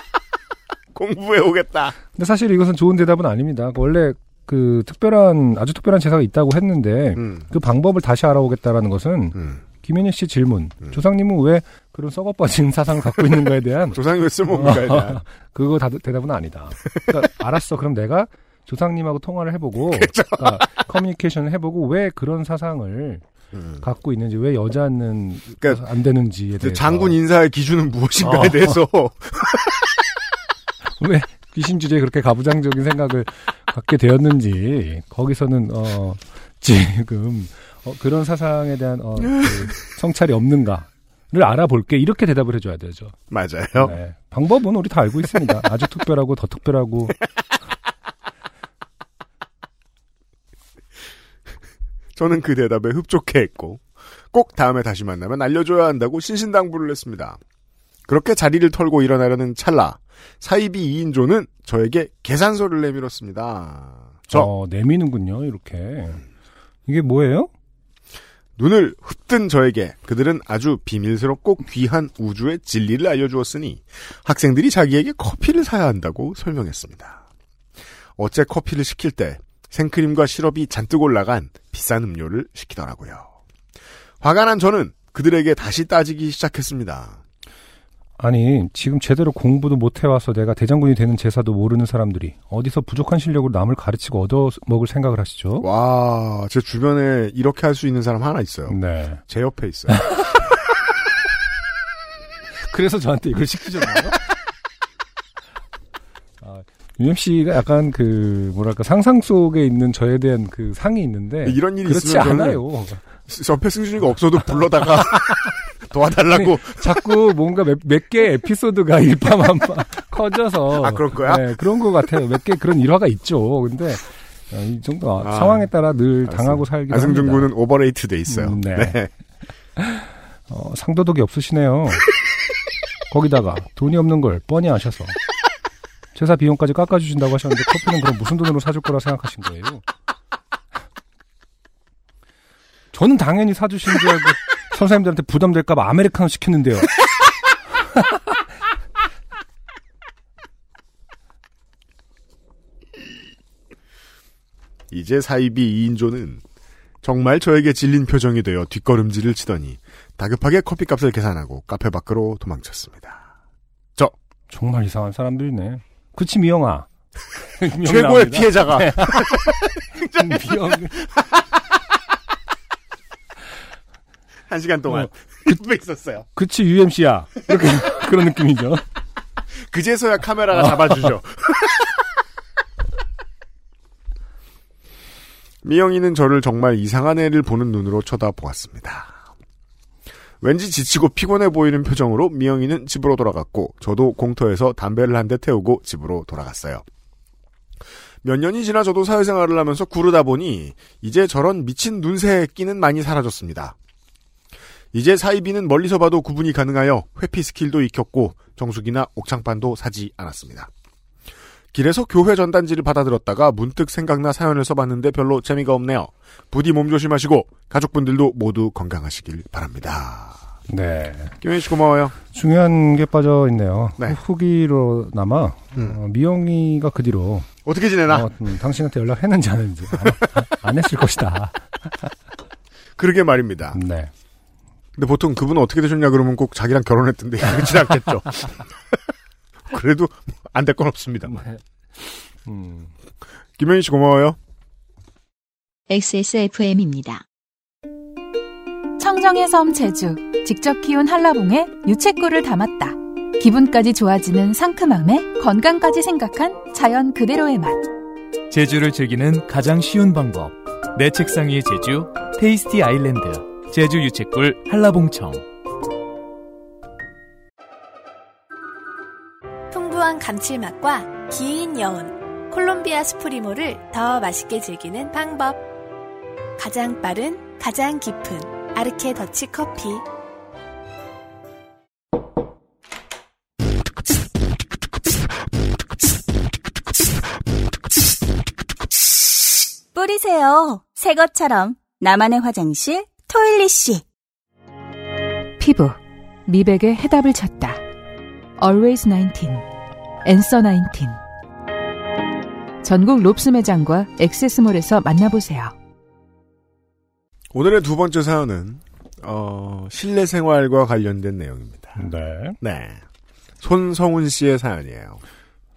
B: <laughs>
A: 공부해 오겠다.
B: 근데 사실 이것은 좋은 대답은 아닙니다. 원래 그 특별한 아주 특별한 제사가 있다고 했는데
A: 음,
B: 그 방법을 다시 알아보겠다는 것은
A: 음.
B: 김현희 씨 질문.
A: 음.
B: 조상님은 왜 그런 썩어빠진 <laughs> 사상을 갖고 있는 거에 대한
A: 조상이 왜 쓸모없는가에 대한.
B: 그거 다, 대답은 아니다. 그러니까 알았어. 그럼 내가 조상님하고 통화를 해보고 <laughs> 그러니까 커뮤니케이션을 해보고 왜 그런 사상을
A: 음.
B: 갖고 있는지 왜 여자는
A: 그러니까
B: 안 되는지에 대해서
A: 장군 인사의 기준은 무엇인가에
B: 어.
A: 대해서 <laughs>
B: 왜 귀신 주제에 그렇게 가부장적인 생각을 갖게 되었는지 거기서는 어 지금 어, 그런 사상에 대한 어, 그 성찰이 없는가 를 알아볼게 이렇게 대답을 해줘야 되죠.
A: 맞아요.
B: 네. 방법은 우리 다 알고 있습니다. 아주 특별하고 더 특별하고 <laughs>
A: 저는 그 대답에 흡족해 했고 꼭 다음에 다시 만나면 알려줘야 한다고 신신당부를 했습니다. 그렇게 자리를 털고 일어나려는 찰나 사이비 2인조는 저에게 계산서를 내밀었습니다. 저
B: 어, 내미는군요, 이렇게. 이게 뭐예요?
A: 눈을 흡뜬 저에게 그들은 아주 비밀스럽고 귀한 우주의 진리를 알려주었으니 학생들이 자기에게 커피를 사야 한다고 설명했습니다. 어째 커피를 시킬 때 생크림과 시럽이 잔뜩 올라간 비싼 음료를 시키더라고요. 화가 난 저는 그들에게 다시 따지기 시작했습니다.
B: 아니, 지금 제대로 공부도 못 해와서 내가 대장군이 되는 제사도 모르는 사람들이 어디서 부족한 실력으로 남을 가르치고 얻어 먹을 생각을 하시죠?
A: 와, 제 주변에 이렇게 할 수 있는 사람 하나 있어요.
B: 네.
A: 제 옆에 있어요. <laughs>
B: 그래서 저한테 이걸 시키셨나 <laughs> 요? 아, UMC가 약간 그, 뭐랄까, 상상 속에 있는 저에 대한 그 상이 있는데.
A: 이런 일이
B: 그렇지 않아요.
A: 옆에 승준이가 없어도 불러다가 <laughs> 도와달라고
B: 자꾸 뭔가 몇, 몇 개의 에피소드가 <laughs> 일파만파 커져서.
A: 아, 그럴 거야?
B: 네, 그런 것 같아요. 몇 개 그런 일화가 있죠. 근데, 어, 이 정도
A: 아,
B: 상황에 따라 늘
A: 알았어요.
B: 당하고 살기
A: 안승준. 군은 오버레이트 돼 있어요.
B: 음, 네.
A: 네.
B: 어, 상도덕이 없으시네요. 거기다가 돈이 없는 걸 뻔히 아셔서 제사 비용까지 깎아주신다고 하셨는데 커피는 그럼 무슨 돈으로 사줄 거라 생각하신 거예요? 저는 당연히 사주신 줄 알고 선생님들한테 부담될까봐 아메리카노 시켰는데요. <laughs>
A: 이제 사이비 2인조는 정말 저에게 질린 표정이 되어 뒷걸음질을 치더니 다급하게 커피값을 계산하고 카페 밖으로 도망쳤습니다.
B: 정말 이상한 사람들이네. 그치 미영아. 미영 <laughs>
A: 최고의. 피해자가 <laughs>
B: 미영. <laughs>
A: 한 시간 동안
B: 어,
A: 그때 있었어요.
B: 그치 UMC야. 이렇게 그런 느낌이죠.
A: 그제서야 카메라가 잡아주죠. 미영이는 저를 정말 이상한 애를 보는 눈으로 쳐다보았습니다. 왠지 지치고 피곤해 보이는 표정으로 미영이는 집으로 돌아갔고 저도 공터에서 담배를 한 대 태우고 집으로 돌아갔어요. 몇 년이 지나 저도 사회생활을 하면서 구르다 보니 이제 저런 미친 눈새 끼는 많이 사라졌습니다. 이제 사이비는 멀리서 봐도 구분이 가능하여 회피 스킬도 익혔고 정수기나 옥창판도 사지 않았습니다. 길에서 교회 전단지를 받아들었다가 문득 생각나 사연을 써봤는데 별로 재미가 없네요. 부디 몸 조심하시고 가족분들도 모두 건강하시길 바랍니다.
B: 네.
A: 김현희 씨 고마워요.
B: 중요한 게 빠져 있네요.
A: 네.
B: 후기로나마
A: 음.
B: 어, 미영이가 그 뒤로
A: 어떻게 지내나?
B: 어, 음, 당신한테 연락했는지 안 했는지 안, 안 했을 것이다. <laughs>
A: 그러게 말입니다.
B: 네.
A: 근데 보통 그분은 어떻게 되셨냐 그러면 꼭 자기랑 결혼했던데 <laughs> 그렇진 않겠죠. 그래도 안 될 건 없습니다.
B: 음.
A: 김현희 씨 고마워요.
D: XSFM입니다.
E: 청정의 섬 제주 직접 키운 한라봉에 유채꿀을 담았다. 기분까지 좋아지는 상큼함에 건강까지 생각한 자연 그대로의 맛.
F: 제주를 즐기는 가장 쉬운 방법. 내 책상 위의 제주, 테이스티 아일랜드, 제주 유채꿀 한라봉청.
G: 풍부한 감칠맛과 긴 여운, 콜롬비아 스프리모를 더 맛있게 즐기는 방법. 가장 빠른, 가장 깊은 아르케 더치 커피.
C: 뿌리세요. 새 것처럼 나만의 화장실 토일리씨.
E: 피부 미백의 해답을 찾다. Always 19, Answer 19. 전국 롭스 매장과 액세스몰에서 만나보세요.
A: 오늘의 두 번째 사연은 어, 실내 생활과 관련된 내용입니다.
B: 네.
A: 네. 손성훈 씨의 사연이에요.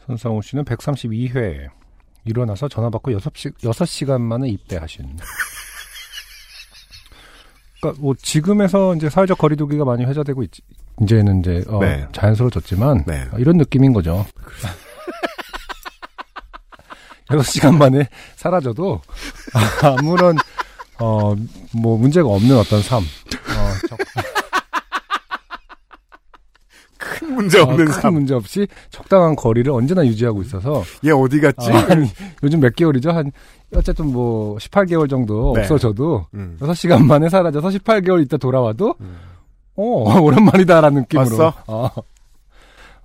B: 손상우 씨는 132회 일어나서 전화 받고 6시, 6시간 만에 입대하신. <laughs> 그러니까 뭐 지금에서 이제 사회적 거리두기가 많이 회자되고 있, 이제는 이제 어,
A: 네.
B: 자연스러워졌지만
A: 네.
B: 어, 이런 느낌인 거죠. <laughs> 6시간 만에 사라져도 아무런 어 뭐 문제가 없는 어떤 삶. 어, 적-
A: 큰 문제
B: 어,
A: 없는
B: 큰
A: 삶.
B: 문제 없이 적당한 거리를 언제나 유지하고 있어서
A: 얘 어디 갔지?
B: 아, 아니, 요즘 몇 개월이죠? 한 어쨌든 뭐 18개월 정도
A: 네.
B: 없어져도
A: 음.
B: 6시간 만에 사라져서 18개월 있다 돌아와도
A: 음.
B: 어 <laughs> 오랜만이다라는 느낌으로
A: 왔어?
B: 어.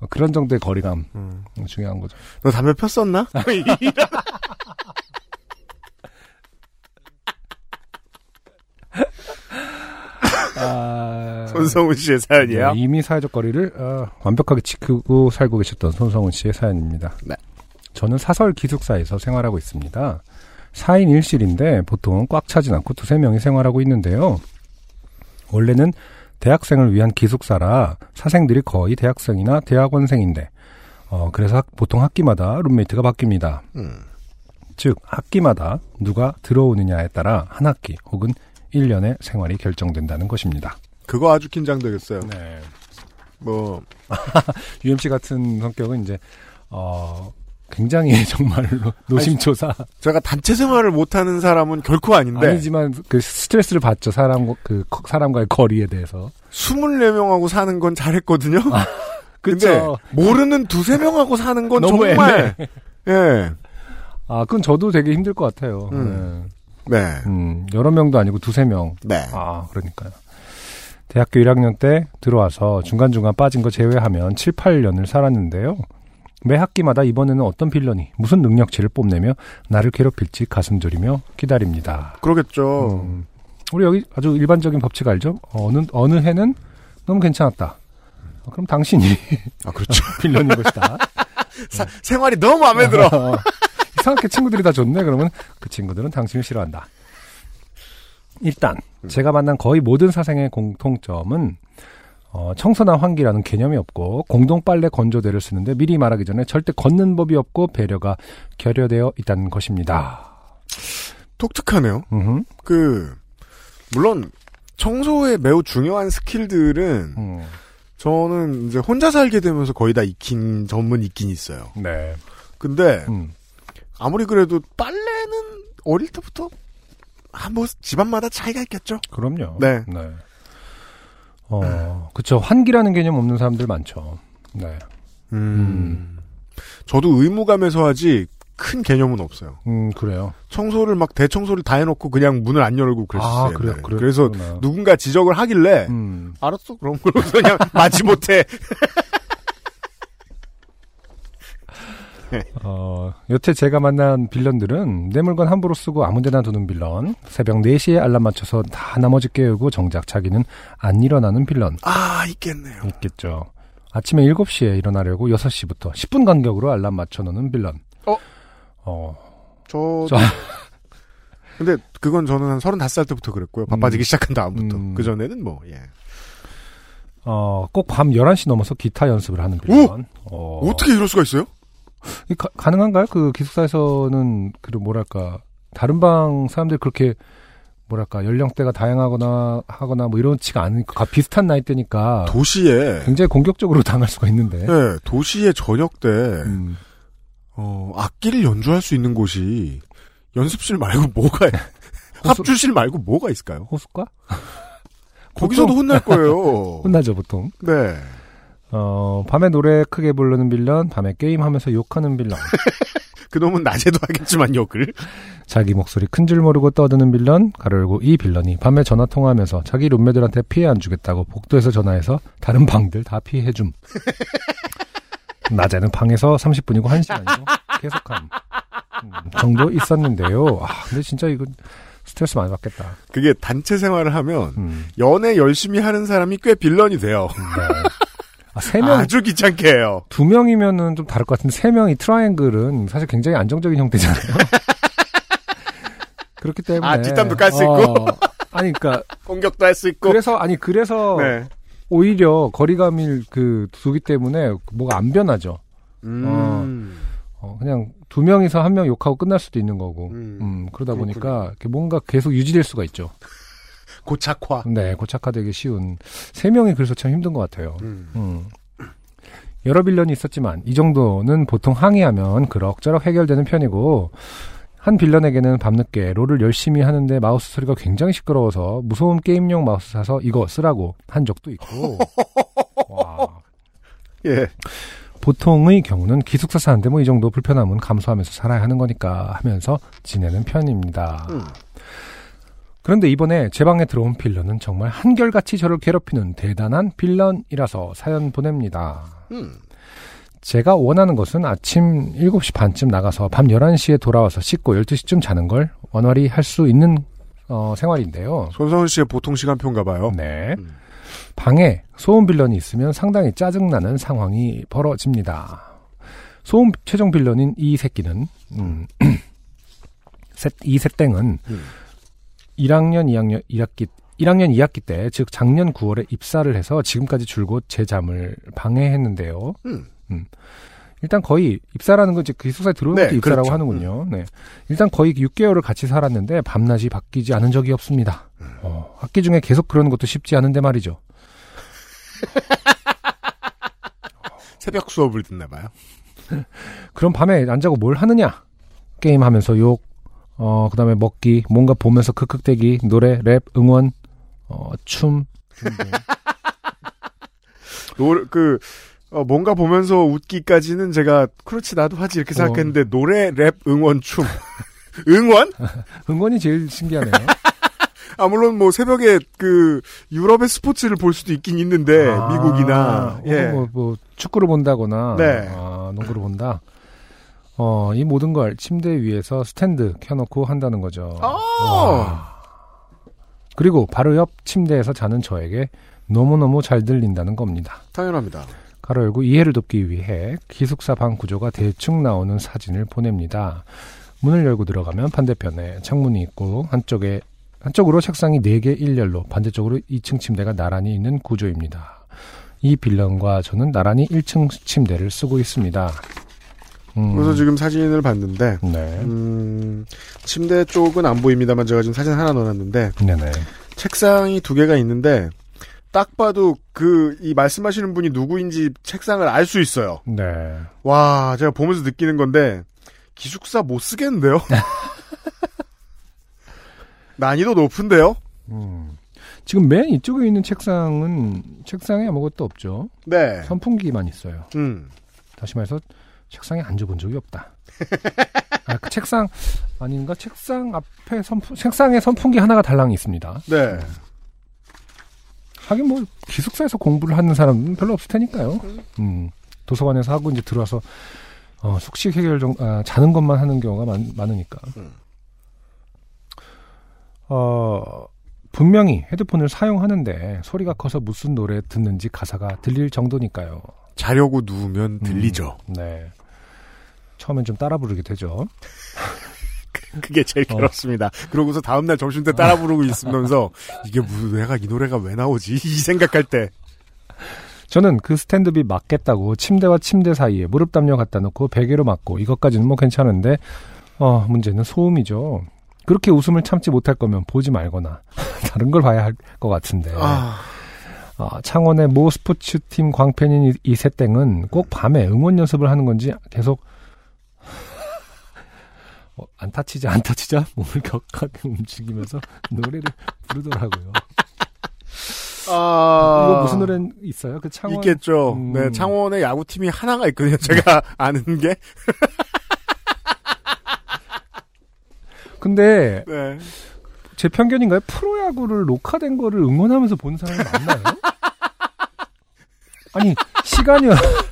B: 어, 그런 정도의 거리감
A: 음.
B: 중요한 거죠.
A: 너 담배 폈었나? <laughs> <laughs>
B: 아, <laughs>
A: 손성훈 씨의 사연이에요.
B: 네, 이미 사회적 거리를 어, 완벽하게 지키고 살고 계셨던 손성훈 씨의 사연입니다.
A: 네.
B: 저는 사설 기숙사에서 생활하고 있습니다. 4인 1실인데 보통 꽉 차진 않고 두세 명이 생활하고 있는데요. 원래는 대학생을 위한 기숙사라 사생들이 거의 대학생이나 대학원생인데 어, 그래서 학- 보통 학기마다 룸메이트가 바뀝니다.
A: 음.
B: 즉 학기마다 누가 들어오느냐에 따라 한 학기 혹은 1년의 생활이 결정된다는 것입니다.
A: 그거 아주 긴장되겠어요.
B: 네.
A: 뭐 <laughs>
B: UMC 같은 성격은 이제 어 굉장히 <laughs> 정말로 노심초사
A: 제가 단체 생활을 못하는 사람은 결코 아닌데
B: 아니지만 그 스트레스를 받죠 사람 그 거- 사람과의 거리에 대해서
A: 24명하고 사는 건 잘했거든요. <laughs> 근데
B: 그쵸.
A: 모르는 두세 명하고 사는 건 정말 예.
B: 아 그건 저도 되게 힘들 것 같아요.
A: 음. 네.
B: 네. 음, 여러 명도 아니고 두세 명.
A: 네.
B: 아 그러니까요. 대학교 1학년 때 들어와서 중간중간 빠진 거 제외하면 7, 8년을 살았는데요. 매 학기마다 이번에는 어떤 빌런이 무슨 능력치를 뽐내며 나를 괴롭힐지 가슴 졸이며 기다립니다.
A: 그러겠죠.
B: 음, 우리 여기 아주 일반적인 법칙 알죠? 어느 어느 해는 너무 괜찮았다. 어, 그럼 당신이
A: 아 그렇죠. <laughs>
B: 빌런인 것이다. <laughs>
A: 사- 생활이 너무 마음에 들어. <laughs>
B: 어, 이상하게 친구들이 다 좋네. 그러면 그 친구들은 당신을 싫어한다. 일단 제가 만난 거의 모든 사생의 공통점은 어, 청소나 환기라는 개념이 없고 공동 빨래 건조대를 쓰는데 미리 말하기 전에 절대 걷는 법이 없고 배려가 결여되어 있다는 것입니다.
A: 독특하네요.
B: 음흠,
A: 그 물론 청소에 매우 중요한 스킬들은
B: 음,
A: 저는 이제 혼자 살게 되면서 거의 다 익힌 전문 있긴 있어요.
B: 네.
A: 근데
B: 음,
A: 아무리 그래도 빨래는 어릴 때부터 아, 뭐 집안마다 차이가 있겠죠.
B: 그럼요.
A: 네.
B: 어, 그쵸. 환기라는 개념 없는 사람들 많죠. 네.
A: 음. 저도 의무감에서 하지 큰 개념은 없어요.
B: 음, 그래요.
A: 청소를 막 대청소를 다 해놓고 그냥 문을 안 열고 그랬어요.
B: 아, 그래요.
A: 옛날에.
B: 그래요.
A: 그래서
B: 그러나.
A: 누군가 지적을 하길래
B: 음.
A: 알았어 그럼 그러고 그냥 <laughs> 마지 못해. <laughs>
B: 어, 여태 제가 만난 빌런들은 내 물건 함부로 쓰고 아무 데나 두는 빌런, 새벽 4시에 알람 맞춰서 다 나머지 깨우고 정작 자기는 안 일어나는 빌런
A: 아 있겠네요.
B: 있겠죠. 아침에 7시에 일어나려고 6시부터 10분 간격으로 알람 맞춰 놓는 빌런.
A: 어?
B: 어,
A: 저
B: 저- <laughs>
A: 근데 그건 저는 한 35살 때부터 그랬고요. 바빠지기
B: 음.
A: 시작한 다음부터.
B: 음.
A: 그 전에는 뭐 예.
B: 어, 꼭 밤 11시 넘어서 기타 연습을 하는 빌런. 어,
A: 어떻게 이럴 수가 있어요?
B: 이 가, 가능한가요? 그 기숙사에서는 그 뭐랄까 다른 방 사람들 그렇게 뭐랄까 연령대가 다양하거나 하거나 뭐 이런치가 않으니까 비슷한 나이대니까
A: 도시에
B: 굉장히 공격적으로 <laughs> 당할 수가 있는데.
A: 예, 도시의 저녁 때
B: 음,
A: 어, 악기를 연주할 수 있는 곳이 연습실 말고 뭐가 <laughs> 합주실 말고 뭐가 있을까요?
B: 호숫가?
A: 거기서도 혼날 거예요. <laughs>
B: 혼나죠 보통.
A: 네.
B: 어 밤에 노래 크게 부르는 빌런, 밤에 게임하면서 욕하는 빌런, <laughs>
A: 그놈은 낮에도 하겠지만 욕을.
B: 자기 목소리 큰 줄 모르고 떠드는 빌런, 가로 열고 이 빌런이 밤에 전화 통화하면서 자기 룸메들한테 피해 안 주겠다고 복도에서 전화해서 다른 방들 다 피해줌. <laughs> 낮에는 방에서 30분이고 1시간이고 계속함. 음, 정도 있었는데요. 아, 근데 진짜 이거 스트레스 많이 받겠다.
A: 그게 단체 생활을 하면
B: 음,
A: 연애 열심히 하는 사람이 꽤 빌런이 돼요.
B: 네. 아, 세 명,
A: 아주 귀찮게 해요.
B: 두 명이면은 좀 다를 것 같은데 세 명이 트라이앵글은 사실 굉장히 안정적인 형태잖아요. <laughs> 그렇기 때문에
A: 아, 뒷담도 깔수 있고?
B: 어, 아니 그러니까 <laughs>
A: 공격도 할 수 있고.
B: 그래서 아니 그래서
A: 네.
B: 오히려 거리감을 그 두기 때문에 뭐가 안 변하죠.
A: 음.
B: 어, 그냥 두 명이서 한 명 욕하고 끝날 수도 있는 거고.
A: 음.
B: 음, 그러다
A: 그렇군요.
B: 보니까 뭔가 계속 유지될 수가 있죠.
A: 고착화.
B: 네, 고착화되기 쉬운 세 명이 그래서 참 힘든 것 같아요.
A: 음.
B: 음. 여러 빌런이 있었지만 이 정도는 보통 항의하면 그럭저럭 해결되는 편이고 한 빌런에게는 밤늦게 롤을 열심히 하는데 마우스 소리가 굉장히 시끄러워서 무서운 게임용 마우스 사서 이거 쓰라고 한 적도 있고 <laughs> 와
A: 예.
B: 보통의 경우는 기숙사 사는데 뭐 이 정도 불편함은 감수하면서 살아야 하는 거니까 하면서 지내는 편입니다.
A: 음.
B: 그런데 이번에 제 방에 들어온 빌런은 정말 한결같이 저를 괴롭히는 대단한 빌런이라서 사연 보냅니다.
A: 음.
B: 제가 원하는 것은 아침 7시 반쯤 나가서 밤 11시에 돌아와서 씻고 12시쯤 자는 걸 원활히 할 수 있는 어, 생활인데요.
A: 손성훈 씨의 보통 시간표인가 봐요.
B: 네.
A: 음.
B: 방에 소음 빌런이 있으면 상당히 짜증나는 상황이 벌어집니다. 소음 최종 빌런인 이 새끼는 음, <clears throat> 새- 이 새땡은
A: 음.
B: 1학년 2학년 1학기 1학년 2학기 때, 즉 작년 9월에 입사를 해서 지금까지 줄곧 제 잠을 방해했는데요.
A: 음.
B: 일단 거의 입사라는 건 이제 그 기숙사에 들어오는
A: 네,
B: 것도 입사라고
A: 그렇죠.
B: 하는군요. 네. 일단 거의 6개월을 같이 살았는데 밤낮이 바뀌지 않은 적이 없습니다.
A: 음.
B: 어, 학기 중에 계속 그러는 것도 쉽지 않은데 말이죠. <laughs>
A: 새벽 수업을 듣나 봐요.
B: 그럼 밤에 안 자고 뭘 하느냐? 게임하면서 욕, 어, 그 다음에 먹기, 뭔가 보면서 크크대기, 노래, 랩, 응원, 어, 춤. 등등. <laughs>
A: 노, 그, 어, 뭔가 보면서 웃기까지는 제가, 그렇지, 나도 하지, 이렇게 생각했는데, 노래, 랩, 응원, 춤. <laughs> 응원? <laughs>
B: 응원이 제일 신기하네요.
A: 아, 물론 뭐, 새벽에 그, 유럽의 스포츠를 볼 수도 있긴 있는데,
B: 아,
A: 미국이나,
B: 어,
A: 예.
B: 뭐, 뭐, 축구를 본다거나,
A: 네.
B: 아, 농구를 본다. 어, 이 모든 걸 침대 위에서 스탠드 켜놓고 한다는 거죠.
A: 아.
B: 와. 그리고 바로 옆 침대에서 자는 저에게 너무너무 잘 들린다는 겁니다.
A: 당연합니다.
B: 가로 열고 이해를 돕기 위해 기숙사 방 구조가 대충 나오는 사진을 보냅니다. 문을 열고 들어가면 반대편에 창문이 있고 한쪽에 한쪽으로 책상이 4개 일렬로 반대쪽으로 2층 침대가 나란히 있는 구조입니다. 이 빌런과 저는 나란히 1층 침대를 쓰고 있습니다. 음,
A: 그래서 지금 사진을 봤는데,
B: 네.
A: 음, 침대 쪽은 안 보입니다만 제가 지금 사진 하나 넣어놨는데,
B: 네네.
A: 책상이 두 개가 있는데, 딱 봐도 그, 이 말씀하시는 분이 누구인지 책상을 알 수 있어요.
B: 네.
A: 와, 제가 보면서 느끼는 건데, 기숙사 못 쓰겠는데요? <laughs> 난이도 높은데요?
B: 음. 지금 맨 이쪽에 있는 책상은 책상에 아무것도 없죠.
A: 네.
B: 선풍기만 있어요.
A: 음.
B: 다시 말해서 책상에 앉아본 적이 없다. <laughs> 아, 그 책상 아닌가? 책상 앞에 선풍 책상에 선풍기 하나가 달랑 있습니다.
A: 네.
B: 하긴 뭐 기숙사에서 공부를 하는 사람은 별로 없을 테니까요. 음, 도서관에서 하고 이제 들어와서 어, 숙식 해결 정 아, 자는 것만 하는 경우가 많, 많으니까.
A: 음.
B: 어 분명히 헤드폰을 사용하는데 소리가 커서 무슨 노래 듣는지 가사가 들릴 정도니까요.
A: 자려고 누우면 들리죠.
B: 음, 네. 처음엔 좀 따라 부르게 되죠. <laughs>
A: 그게 제일
B: 어.
A: 괴롭습니다. 그러고서 다음날 점심 때 따라 부르고 있으면서, <laughs> 이게 무슨, 내가 이 노래가 왜 나오지? 이 생각할 때.
B: 저는 그 스탠드비 맞겠다고 침대와 침대 사이에 무릎 담요 갖다 놓고 베개로 맞고 이것까지는 뭐 괜찮은데 어 문제는 소음이죠. 그렇게 웃음을 참지 못할 거면 보지 말거나 <laughs> 다른 걸 봐야 할 것 같은데
A: 아,
B: 아, 창원의 모 스포츠팀 광팬인 이, 이 새땡은 꼭 밤에 응원 연습을 하는 건지 계속 어, 안 다치자 안 다치자 몸을 <laughs> 격하게 움직이면서 노래를 부르더라고요.
A: 아.
B: 이거 무슨 노래 있어요? 그 창원
A: 있겠죠.
B: 음.
A: 네, 창원의 야구팀이 하나가 있거든요. 제가 <laughs> 아는 게.
B: 근데
A: 네.
B: 제 편견인가요? 프로야구를 녹화된 거를 응원하면서 본 사람이 많나요? 아니 시간이 <laughs>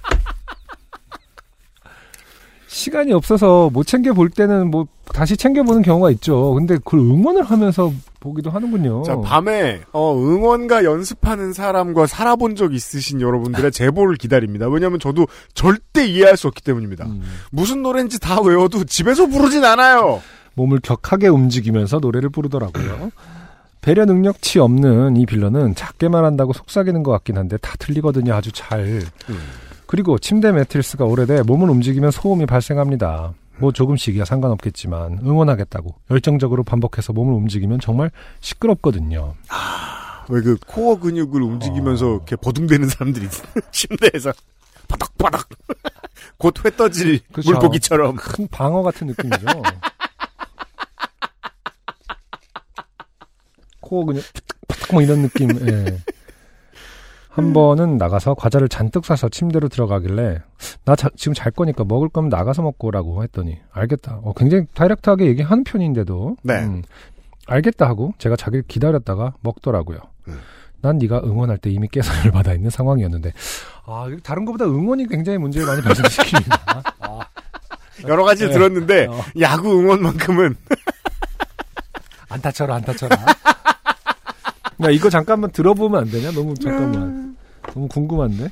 B: 시간이 없어서 못 챙겨 볼 때는 뭐 다시 챙겨 보는 경우가 있죠. 근데 그걸 응원을 하면서 보기도 하는군요.
A: 자, 밤에, 어, 응원가 연습하는 사람과 살아본 적 있으신 여러분들의 제보를 기다립니다. 왜냐면 저도 절대 이해할 수 없기 때문입니다.
B: 음,
A: 무슨 노래인지 다 외워도 집에서 부르진 않아요.
B: 몸을 격하게 움직이면서 노래를 부르더라고요. <clears throat> 배려 능력치 없는 이 빌런은 작게 말한다고 속삭이는 것 같긴 한데 다 틀리거든요. 아주 잘. 그리고 침대 매트리스가 오래돼 몸을 움직이면 소음이 발생합니다. 뭐 조금씩이야 상관없겠지만 응원하겠다고 열정적으로 반복해서 몸을 움직이면 정말 시끄럽거든요.
A: 왜그 코어 근육을 움직이면서
B: 어.
A: 이렇게 버둥대는 사람들이. <laughs> 침대에서 바닥바닥. <laughs> 곧 회 떠질
B: 그쵸.
A: 물고기처럼.
B: 큰 방어 같은 느낌이죠. <laughs> 코어 그냥 팍팍 뭐 이런 느낌. 예. 한 번은 나가서 과자를 잔뜩 사서 침대로 들어가길래 나 자- 지금 잘 거니까 먹을 거면 나가서 먹고라고 했더니 알겠다. 어, 굉장히 다이렉트하게 얘기하는 편인데도
A: 네.
B: 음, 알겠다 하고 제가 자기를 기다렸다가 먹더라고요.
A: 음.
B: 난 네가 응원할 때 이미 깨소리를 받아 있는 상황이었는데 아 다른 것보다 응원이 굉장히 문제를 많이 발생시킵니다. <laughs> 아,
A: 여러 가지
B: 네.
A: 들었는데
B: 어.
A: 야구 응원만큼은 <laughs>
B: 안 다쳐라 안 다쳐라. 야 이거 잠깐만 들어보면 안 되냐? 너무 잠깐만 너무 궁금한데.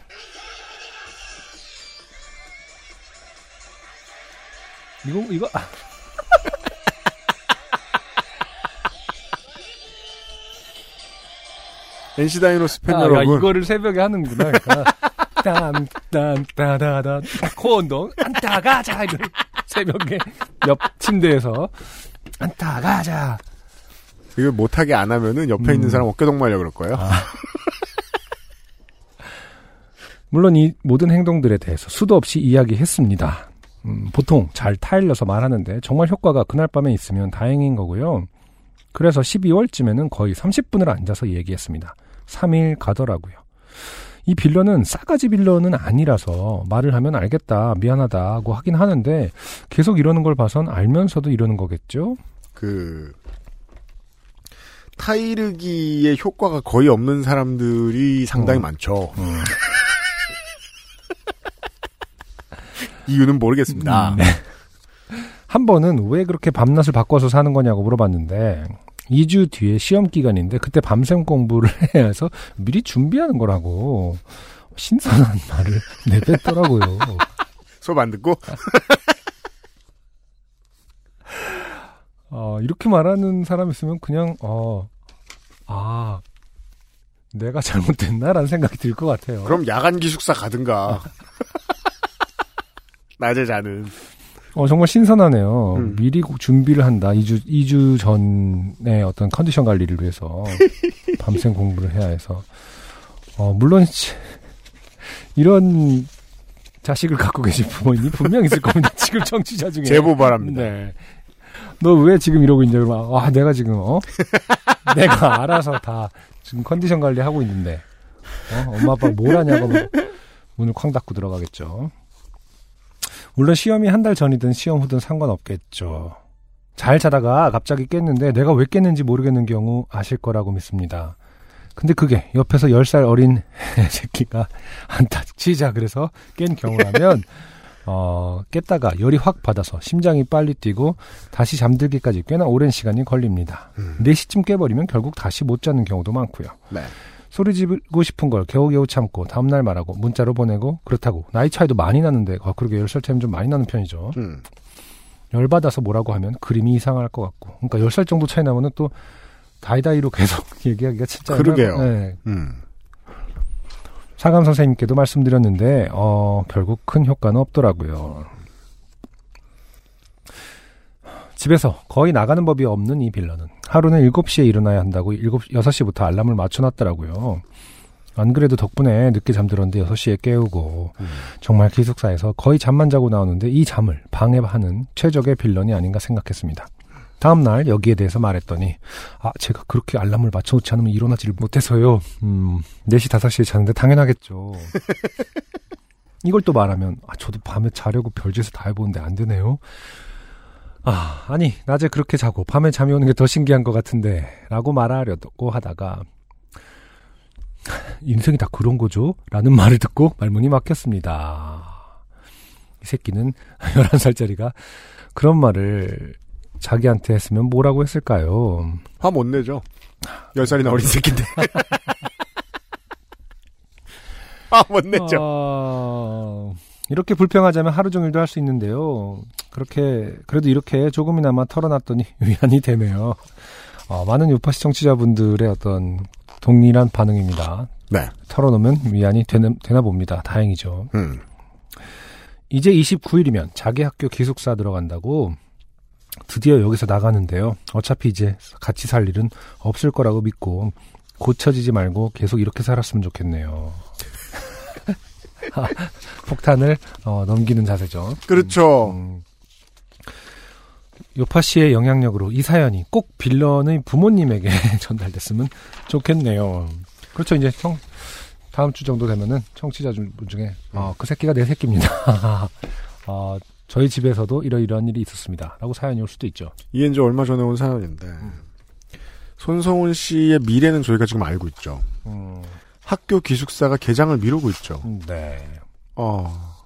B: 이거 이거 아, <laughs>
A: NC 다이노스 팬
B: 아, 야,
A: 여러분
B: 이거를 새벽에 하는구나. 그러니까 <laughs> 딴딴따다다 코운동 안타 가자 이거 새벽에 옆 침대에서 안타 가자.
A: 이걸 못하게 안 하면은 옆에 있는
B: 음.
A: 사람 어깨동 말려 그럴 거예요.
B: 물론 이 모든 행동들에 대해서 수도 없이 이야기했습니다. 음, 보통 잘 타일러서 말하는데 정말 효과가 그날 밤에 있으면 다행인 거고요. 그래서 12월쯤에는 거의 30분을 앉아서 얘기했습니다. 3일 가더라고요. 이 빌런은 싸가지 빌런은 아니라서 말을 하면 알겠다, 미안하다고 하긴 하는데 계속 이러는 걸 봐선 알면서도 이러는 거겠죠?
A: 그 타이르기의 효과가 거의 없는 사람들이 상당히
B: 어.
A: 많죠. <laughs> 이유는 모르겠습니다.
B: 음, 네. 한 번은 왜 그렇게 밤낮을 바꿔서 사는 거냐고 물어봤는데 2주 뒤에 시험 기간인데 그때 밤샘 공부를 해야 <laughs> 해서 미리 준비하는 거라고 신선한 말을 <laughs> 내뱉더라고요.
A: 수업 안 듣고
B: 어, 이렇게 말하는 사람 있으면 그냥 어, 아 내가 잘못됐나라는 생각이 들 것 같아요.
A: 그럼 야간 기숙사 가든가. <laughs> 낮에 자는.
B: 어, 정말 신선하네요.
A: 음.
B: 미리 고- 준비를 한다. 2주, 2주 전에 어떤 컨디션 관리를 위해서 <laughs> 밤샘 공부를 해야 해서. 어, 물론, 치- 이런 자식을 갖고 계신 부모님이 분명 있을 겁니다. <laughs> 지금 청취자 중에.
A: 제보 바랍니다.
B: 네. 너 왜 지금 이러고 있냐, 그러면, 아, 내가 지금, 어? 내가 알아서 다 지금 컨디션 관리하고 있는데, 어? 엄마 아빠 뭘 하냐고 막 문을 쾅 닫고 들어가겠죠. 물론 시험이 한 달 전이든 시험 후든 상관없겠죠. 잘 자다가 갑자기 깼는데 내가 왜 깼는지 모르겠는 경우 아실 거라고 믿습니다. 근데 그게 옆에서 10살 어린 <laughs> 새끼가 <laughs> 한타 치자 그래서 깬 경우라면 어, 깼다가 열이 확 받아서 심장이 빨리 뛰고 다시 잠들기까지 꽤나 오랜 시간이 걸립니다.
A: 음.
B: 4시쯤 깨버리면 결국 다시 못 자는 경우도 많고요.
A: 네.
B: 소리 지르고 싶은 걸 겨우겨우 참고 다음날 말하고 문자로 보내고 그렇다고 나이 차이도 많이 나는데 아, 그러게 10살 차이면 좀 많이 나는 편이죠.
A: 음.
B: 열받아서 뭐라고 하면 그림이 이상할 것 같고 그러니까 10살 정도 차이 나면은 또 다이다이로 <laughs> 계속 얘기하기가 진짜
A: 그러게요.
B: 네.
A: 음.
B: 사감 선생님께도 말씀드렸는데 어, 결국 큰 효과는 없더라고요. 집에서 거의 나가는 법이 없는 이 빌런은 하루는 7시에 일어나야 한다고 7, 6시부터 알람을 맞춰놨더라고요. 안 그래도 덕분에 늦게 잠들었는데 6시에 깨우고
A: 음.
B: 정말 기숙사에서 거의 잠만 자고 나오는데 이 잠을 방해하는 최적의 빌런이 아닌가 생각했습니다. 다음날 여기에 대해서 말했더니 아 제가 그렇게 알람을 맞춰놓지 않으면 일어나지를 못해서요. 음 4시 5시에 자는데 당연하겠죠. <laughs> 이걸 또 말하면 아 저도 밤에 자려고 별짓을 다 해보는데 안 되네요. 아 아니 낮에 그렇게 자고 밤에 잠이 오는 게 더 신기한 것 같은데 라고 말하려고 하다가 <laughs> 인생이 다 그런 거죠? 라는 말을 듣고 말문이 막혔습니다. 이 새끼는 <laughs> 11살짜리가 그런 말을 자기한테 했으면 뭐라고 했을까요?
A: 화 못 내죠. 10살이나 어린 새끼인데. 화못 내죠.
B: 어, 이렇게 불평하자면 하루 종일도 할 수 있는데요. 그렇게 그래도 이렇게 조금이나마 털어놨더니 <laughs> 위안이 되네요. 어, 많은 유파 시 청취자분들의 어떤 동일한 반응입니다.
A: 네.
B: 털어놓으면 위안이 되는, 되나 봅니다. 다행이죠.
A: 음.
B: 이제 29일이면 자기 학교 기숙사 들어간다고 드디어 여기서 나가는데요. 어차피 이제 같이 살 일은 없을 거라고 믿고 고쳐지지 말고 계속 이렇게 살았으면 좋겠네요. <laughs> 폭탄을 어, 넘기는 자세죠.
A: 그렇죠.
B: 음, 요파 씨의 영향력으로 이 사연이 꼭 빌런의 부모님에게 <laughs> 전달됐으면 좋겠네요. 그렇죠. 이제 형 다음 주 정도 되면은 청취자 분 중에 어, 그 새끼가 내 새끼입니다. 어, <laughs> 저희 집에서도 이러이러한 일이 있었습니다. 라고 사연이 올 수도 있죠.
A: 이게 이제 얼마 전에 온 사연인데 손성훈 씨의 미래는 저희가 지금 알고 있죠.
B: 음,
A: 학교 기숙사가 개장을 미루고 있죠.
B: 네.
A: 어,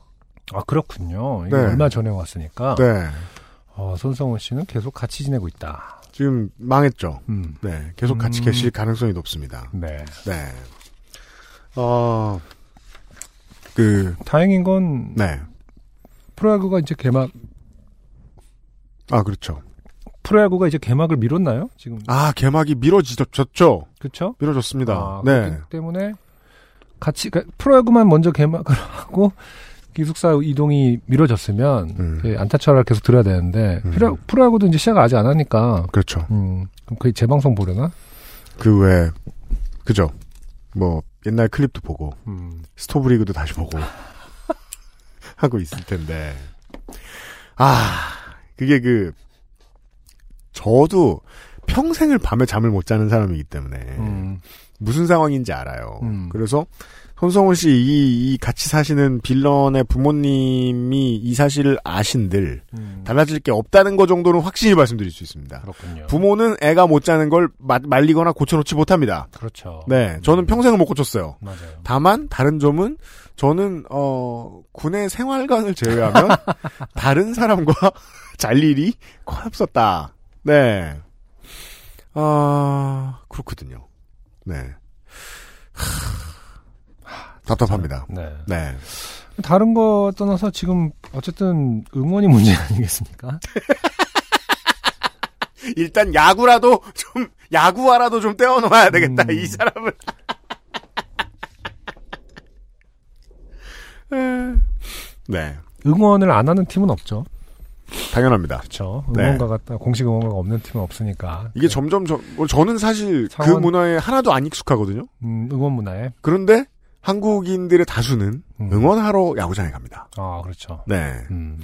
B: 아 그렇군요.
A: 네.
B: 얼마 전에 왔으니까
A: 네.
B: 어, 손성훈 씨는 계속 같이 지내고 있다.
A: 지금 망했죠.
B: 음,
A: 네. 계속 같이
B: 음.
A: 계실 가능성이 높습니다.
B: 네.
A: 네. 어, 그,
B: 다행인 건
A: 네.
B: 프로야구가 이제 개막
A: 아, 그렇죠.
B: 프로야구가 이제 개막을 미뤘나요? 지금
A: 아, 개막이 미뤄졌죠?
B: 그렇죠?
A: 미뤄졌습니다.
B: 아,
A: 네.
B: 그렇기 때문에 같이 그러니까 프로야구만 먼저 개막을 <laughs> 하고 기숙사 이동이 미뤄졌으면
A: 음.
B: 그 안타철을 계속 들어야 되는데
A: 음.
B: 프로, 프로야구도 이제 시작 아직 안 하니까
A: 그렇죠.
B: 음, 그럼 거의 재방송 보려나?
A: 그 외, 그죠. 뭐, 옛날 클립도 보고,
B: 음.
A: 스토브리그도 다시 보고, 하고 있을 텐데. 아, 그게 그, 저도 평생을 밤에 잠을 못 자는 사람이기 때문에,
B: 음.
A: 무슨 상황인지 알아요.
B: 음.
A: 그래서, 손성훈 씨, 이, 이 같이 사시는 빌런의 부모님이 이 사실을 아신들,
B: 음.
A: 달라질 게 없다는 거 정도는 확실히 말씀드릴 수 있습니다.
B: 그렇군요.
A: 부모는 애가 못 자는 걸 마- 말리거나 고쳐놓지 못합니다.
B: 그렇죠.
A: 네, 저는 평생을 못 고쳤어요.
B: 맞아요.
A: 다만 다른 점은 저는 어 군의 생활관을 제외하면 <laughs> 다른 사람과 <laughs> 잘 일이 거의 없었다. 네. 아 그렇거든요. 네. 하, 답답합니다.
B: 네.
A: 네.
B: 다른 거 떠나서 지금 어쨌든 응원이 문제 아니겠습니까? <laughs>
A: 일단 야구라도 좀 야구화라도 좀 떼어놓아야 되겠다.
B: 음.
A: 이 사람을. <laughs> 네,
B: 응원을 안 하는 팀은 없죠.
A: 당연합니다.
B: 그렇죠.
A: 네.
B: 응원가가 공식 응원가가 없는 팀은 없으니까.
A: 이게 점점 저, 뭐 저는 사실 그
B: 상원-
A: 문화에 하나도 안 익숙하거든요.
B: 음, 응원 문화에.
A: 그런데 한국인들의 다수는
B: 음.
A: 응원하러 야구장에 갑니다.
B: 아, 그렇죠.
A: 네.
B: 음.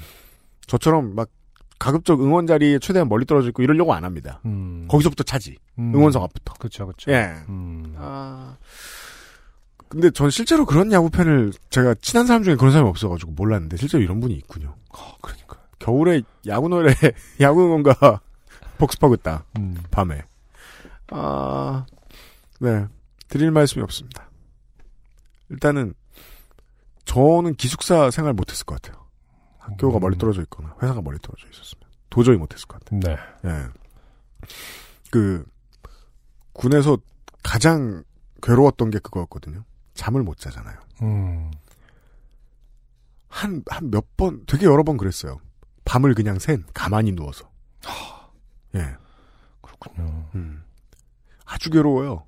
A: 저처럼 막 가급적 응원 자리에 최대한 멀리 떨어져 있고 이러려고 안 합니다.
B: 음.
A: 거기서부터 차지.
B: 음.
A: 응원석 앞부터.
B: 그렇죠, 그렇죠.
A: 예.
B: 음.
A: 아. 근데 전 실제로 그런 야구 팬을 제가 친한 사람 중에 그런 사람이 없어가지고 몰랐는데 실제로 이런 분이 있군요.
B: 어, 그러니까.
A: 겨울에 야구 노래 <laughs> 야구 응원가 <laughs> 복습하고 있다.
B: 음.
A: 밤에. 아, 네. 드릴 말씀이 없습니다. 일단은, 저는 기숙사 생활 못했을 것 같아요. 학교가
B: 음.
A: 멀리 떨어져 있거나, 회사가 멀리 떨어져 있었으면. 도저히 못했을 것 같아요.
B: 네.
A: 예. 그, 군에서 가장 괴로웠던 게 그거였거든요. 잠을 못 자잖아요.
B: 음.
A: 한, 한 몇 번, 되게 여러 번 그랬어요. 밤을 그냥 샌, 가만히 누워서. 예.
B: 그렇군요.
A: 음. 아주 괴로워요.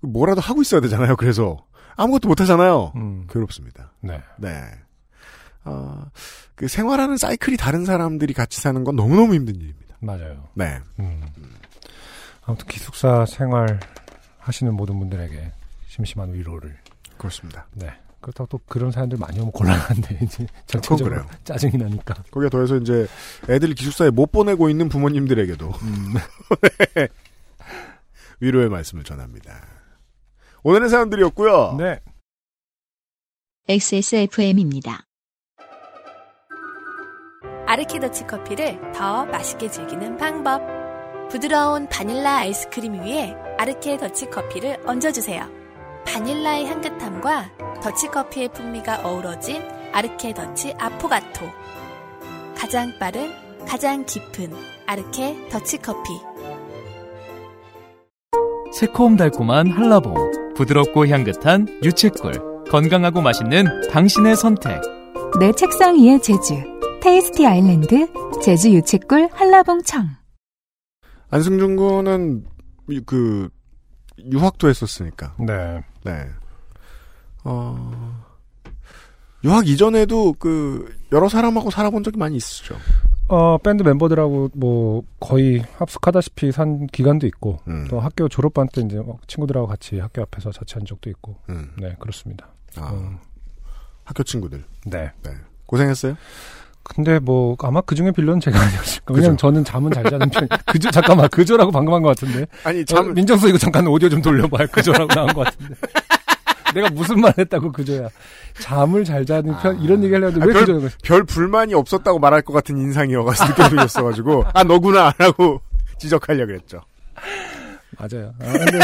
A: 뭐라도 하고 있어야 되잖아요. 그래서 아무것도 못 하잖아요.
B: 음.
A: 괴롭습니다.
B: 네.
A: 네. 아, 그 생활하는 사이클이 다른 사람들이 같이 사는 건 너무너무 힘든 일입니다.
B: 맞아요.
A: 네.
B: 음. 아무튼 기숙사 생활 하시는 모든 분들에게 심심한 위로를.
A: 그렇습니다.
B: 네. 그렇다고 또 그런 사연들 많이 오면 곤란한데 <laughs> 이제 전체적으로
A: 그래요.
B: 짜증이 나니까.
A: 거기에 더해서 이제 애들 기숙사에 못 보내고 있는 부모님들에게도
B: 음. <laughs>
A: 위로의 말씀을 전합니다. 오늘의 사연들이었고요.
B: 네.
D: XSFM입니다.
G: 아르케더치 커피를 더 맛있게 즐기는 방법. 부드러운 바닐라 아이스크림 위에 아르케 더치 커피를 얹어주세요. 바닐라의 향긋함과 더치 커피의 풍미가 어우러진 아르케 더치 아포가토. 가장 빠른, 가장 깊은 아르케 더치 커피.
F: 새콤달콤한 한라봉, 부드럽고 향긋한 유채꿀, 건강하고 맛있는 당신의 선택.
E: 내 책상 위의 제주. 테이스티 아일랜드 제주 유채꿀 한라봉청.
A: 안승준 군은 이- 그 유학도 했었으니까.
B: 네.
A: 네. 어, 유학 이전에도 그 여러 사람하고 살아본 적이 많이 있으시죠.
B: 어, 밴드 멤버들하고 뭐 거의 합숙하다시피 산 기간도 있고
A: 음.
B: 또 학교 졸업반 때 이제 막 친구들하고 같이 학교 앞에서 자취한 적도 있고.
A: 음.
B: 네, 그렇습니다.
A: 아,
B: 음,
A: 학교 친구들.
B: 네.
A: 네. 고생했어요?
B: 근데 뭐 아마 그 중에 빌런은 제가 <laughs> 아니었을까. 왜냐면. 저는 잠은 잘 자는 편. 그저 잠깐만 그저라고 방금 한 것 같은데.
A: 아니,
B: 어, 민정수 이거 잠깐 오디오 좀 돌려봐요. 그저라고 나온 것 같은데. <laughs> 내가 무슨 말 했다고 그저야. 잠을 잘 자는 편,
A: 아.
B: 이런 얘기 하려는데
A: 아,
B: 왜
A: 별-
B: 그저는 거야?
A: 별 불만이 없었다고 말할 것 같은 인상이어가지고 느껴졌어가지고 아 너구나 라고 <laughs> 지적하려 그랬죠.
B: 맞아요. 아, 근데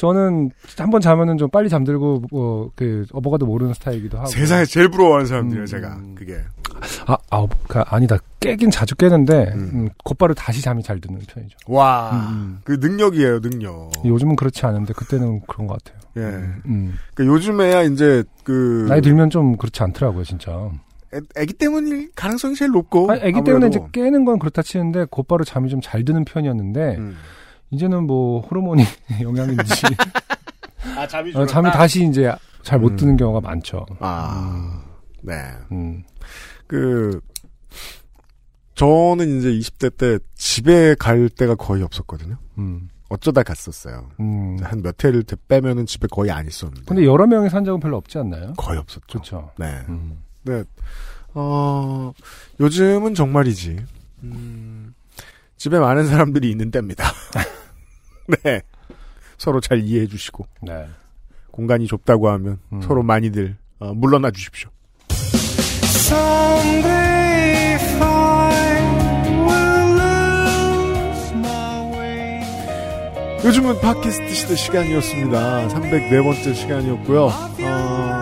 B: 저는 한 번 자면은 좀 빨리 잠들고 뭐그 어 버가도 모르는 스타일이기도 하고.
A: 세상에 제일 부러워하는 사람들이에요
B: 음.
A: 제가 그게.
B: 아, 아, 그 아니다. 깨긴 자주 깨는데
A: 음.
B: 음, 곧바로 다시 잠이 잘 드는 편이죠.
A: 와,
B: 음.
A: 그 능력이에요, 능력.
B: 요즘은 그렇지 않은데 그때는 그런 것 같아요.
A: 예.
B: 음.
A: 그 요즘에야 이제 그
B: 나이 들면 좀 그렇지 않더라고요, 진짜.
A: 애, 애기 때문일 가능성이 제일 높고.
B: 아니, 애기 때문에 이제 깨는 건 그렇다 치는데 곧바로 잠이 좀 잘 드는 편이었는데
A: 음.
B: 이제는 뭐 호르몬이 <laughs> 영향인지
A: 아 잠이
B: 어, 잠이 다시 이제 잘못
A: 음.
B: 드는 경우가 많죠.
A: 아, 네.
B: 음.
A: 그 저는 이제 20대 때 집에 갈 때가 거의 없었거든요.
B: 음.
A: 어쩌다 갔었어요.
B: 음.
A: 한몇 회를 빼면은 집에 거의 안 있었는데.
B: 근데 여러 명이 산 적은 별로 없지 않나요?
A: 거의 없었죠.
B: 그렇죠.
A: 네.
B: 음.
A: 네. 어, 요즘은 정말이지. 음, 집에 많은 사람들이 있는 때입니다. <laughs> <laughs> 네. 서로 잘 이해해 주시고,
B: 네.
A: 공간이 좁다고 하면
B: 음.
A: 서로 많이들, 어, 물러나 주십시오. 요즘은 팟캐스트 시대 시간이었습니다. 304번째 시간이었고요. 어,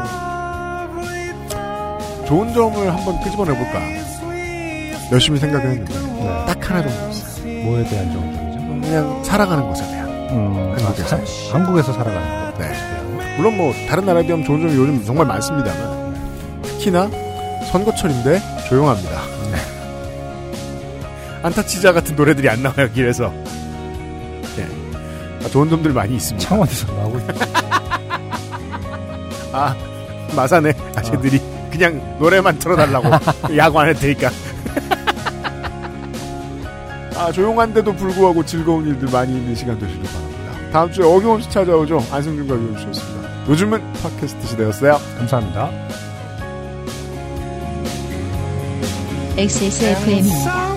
A: 좋은 점을 한번 끄집어내볼까. 열심히 생각을 했는데,
B: 네.
A: 딱 하나 정도 있어요.
B: 뭐에 대한 정도이죠?
A: 그냥 살아가는 것에 대한.
B: 음.
A: 한국에서.
B: 아, 사- 한국에서 살아가는 거.
A: 네. 물론 뭐, 다른 나라에 비하면 좋은 점이 요즘 정말 많습니다만, 특히나 선거철인데 조용합니다. 안타치자 같은 노래들이 안 나와요, 길에서. 네. 아, 좋은 점들 많이 있습니다.
B: 창원에서 나오고 있죠.
A: 아, 마산에 아재들이 그냥 노래만 틀어달라고 <laughs> 야구 안 해도 되니까. 아, 조용한데도 불구하고 즐거운 일들 많이 있는 시간 되시길 바랍니다. 다음 주에 어김없이 찾아오죠. 안승준과 유현수였습니다. 요즘은 팟캐스트 시대였어요.
B: 감사합니다.
D: XSFM입니다.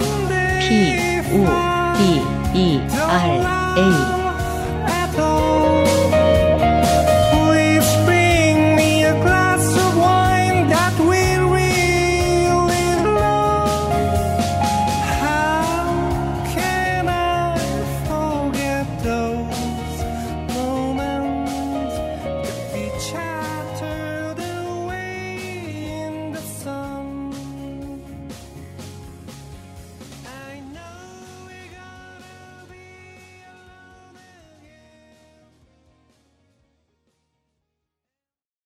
D: P, O, D, E, R, A.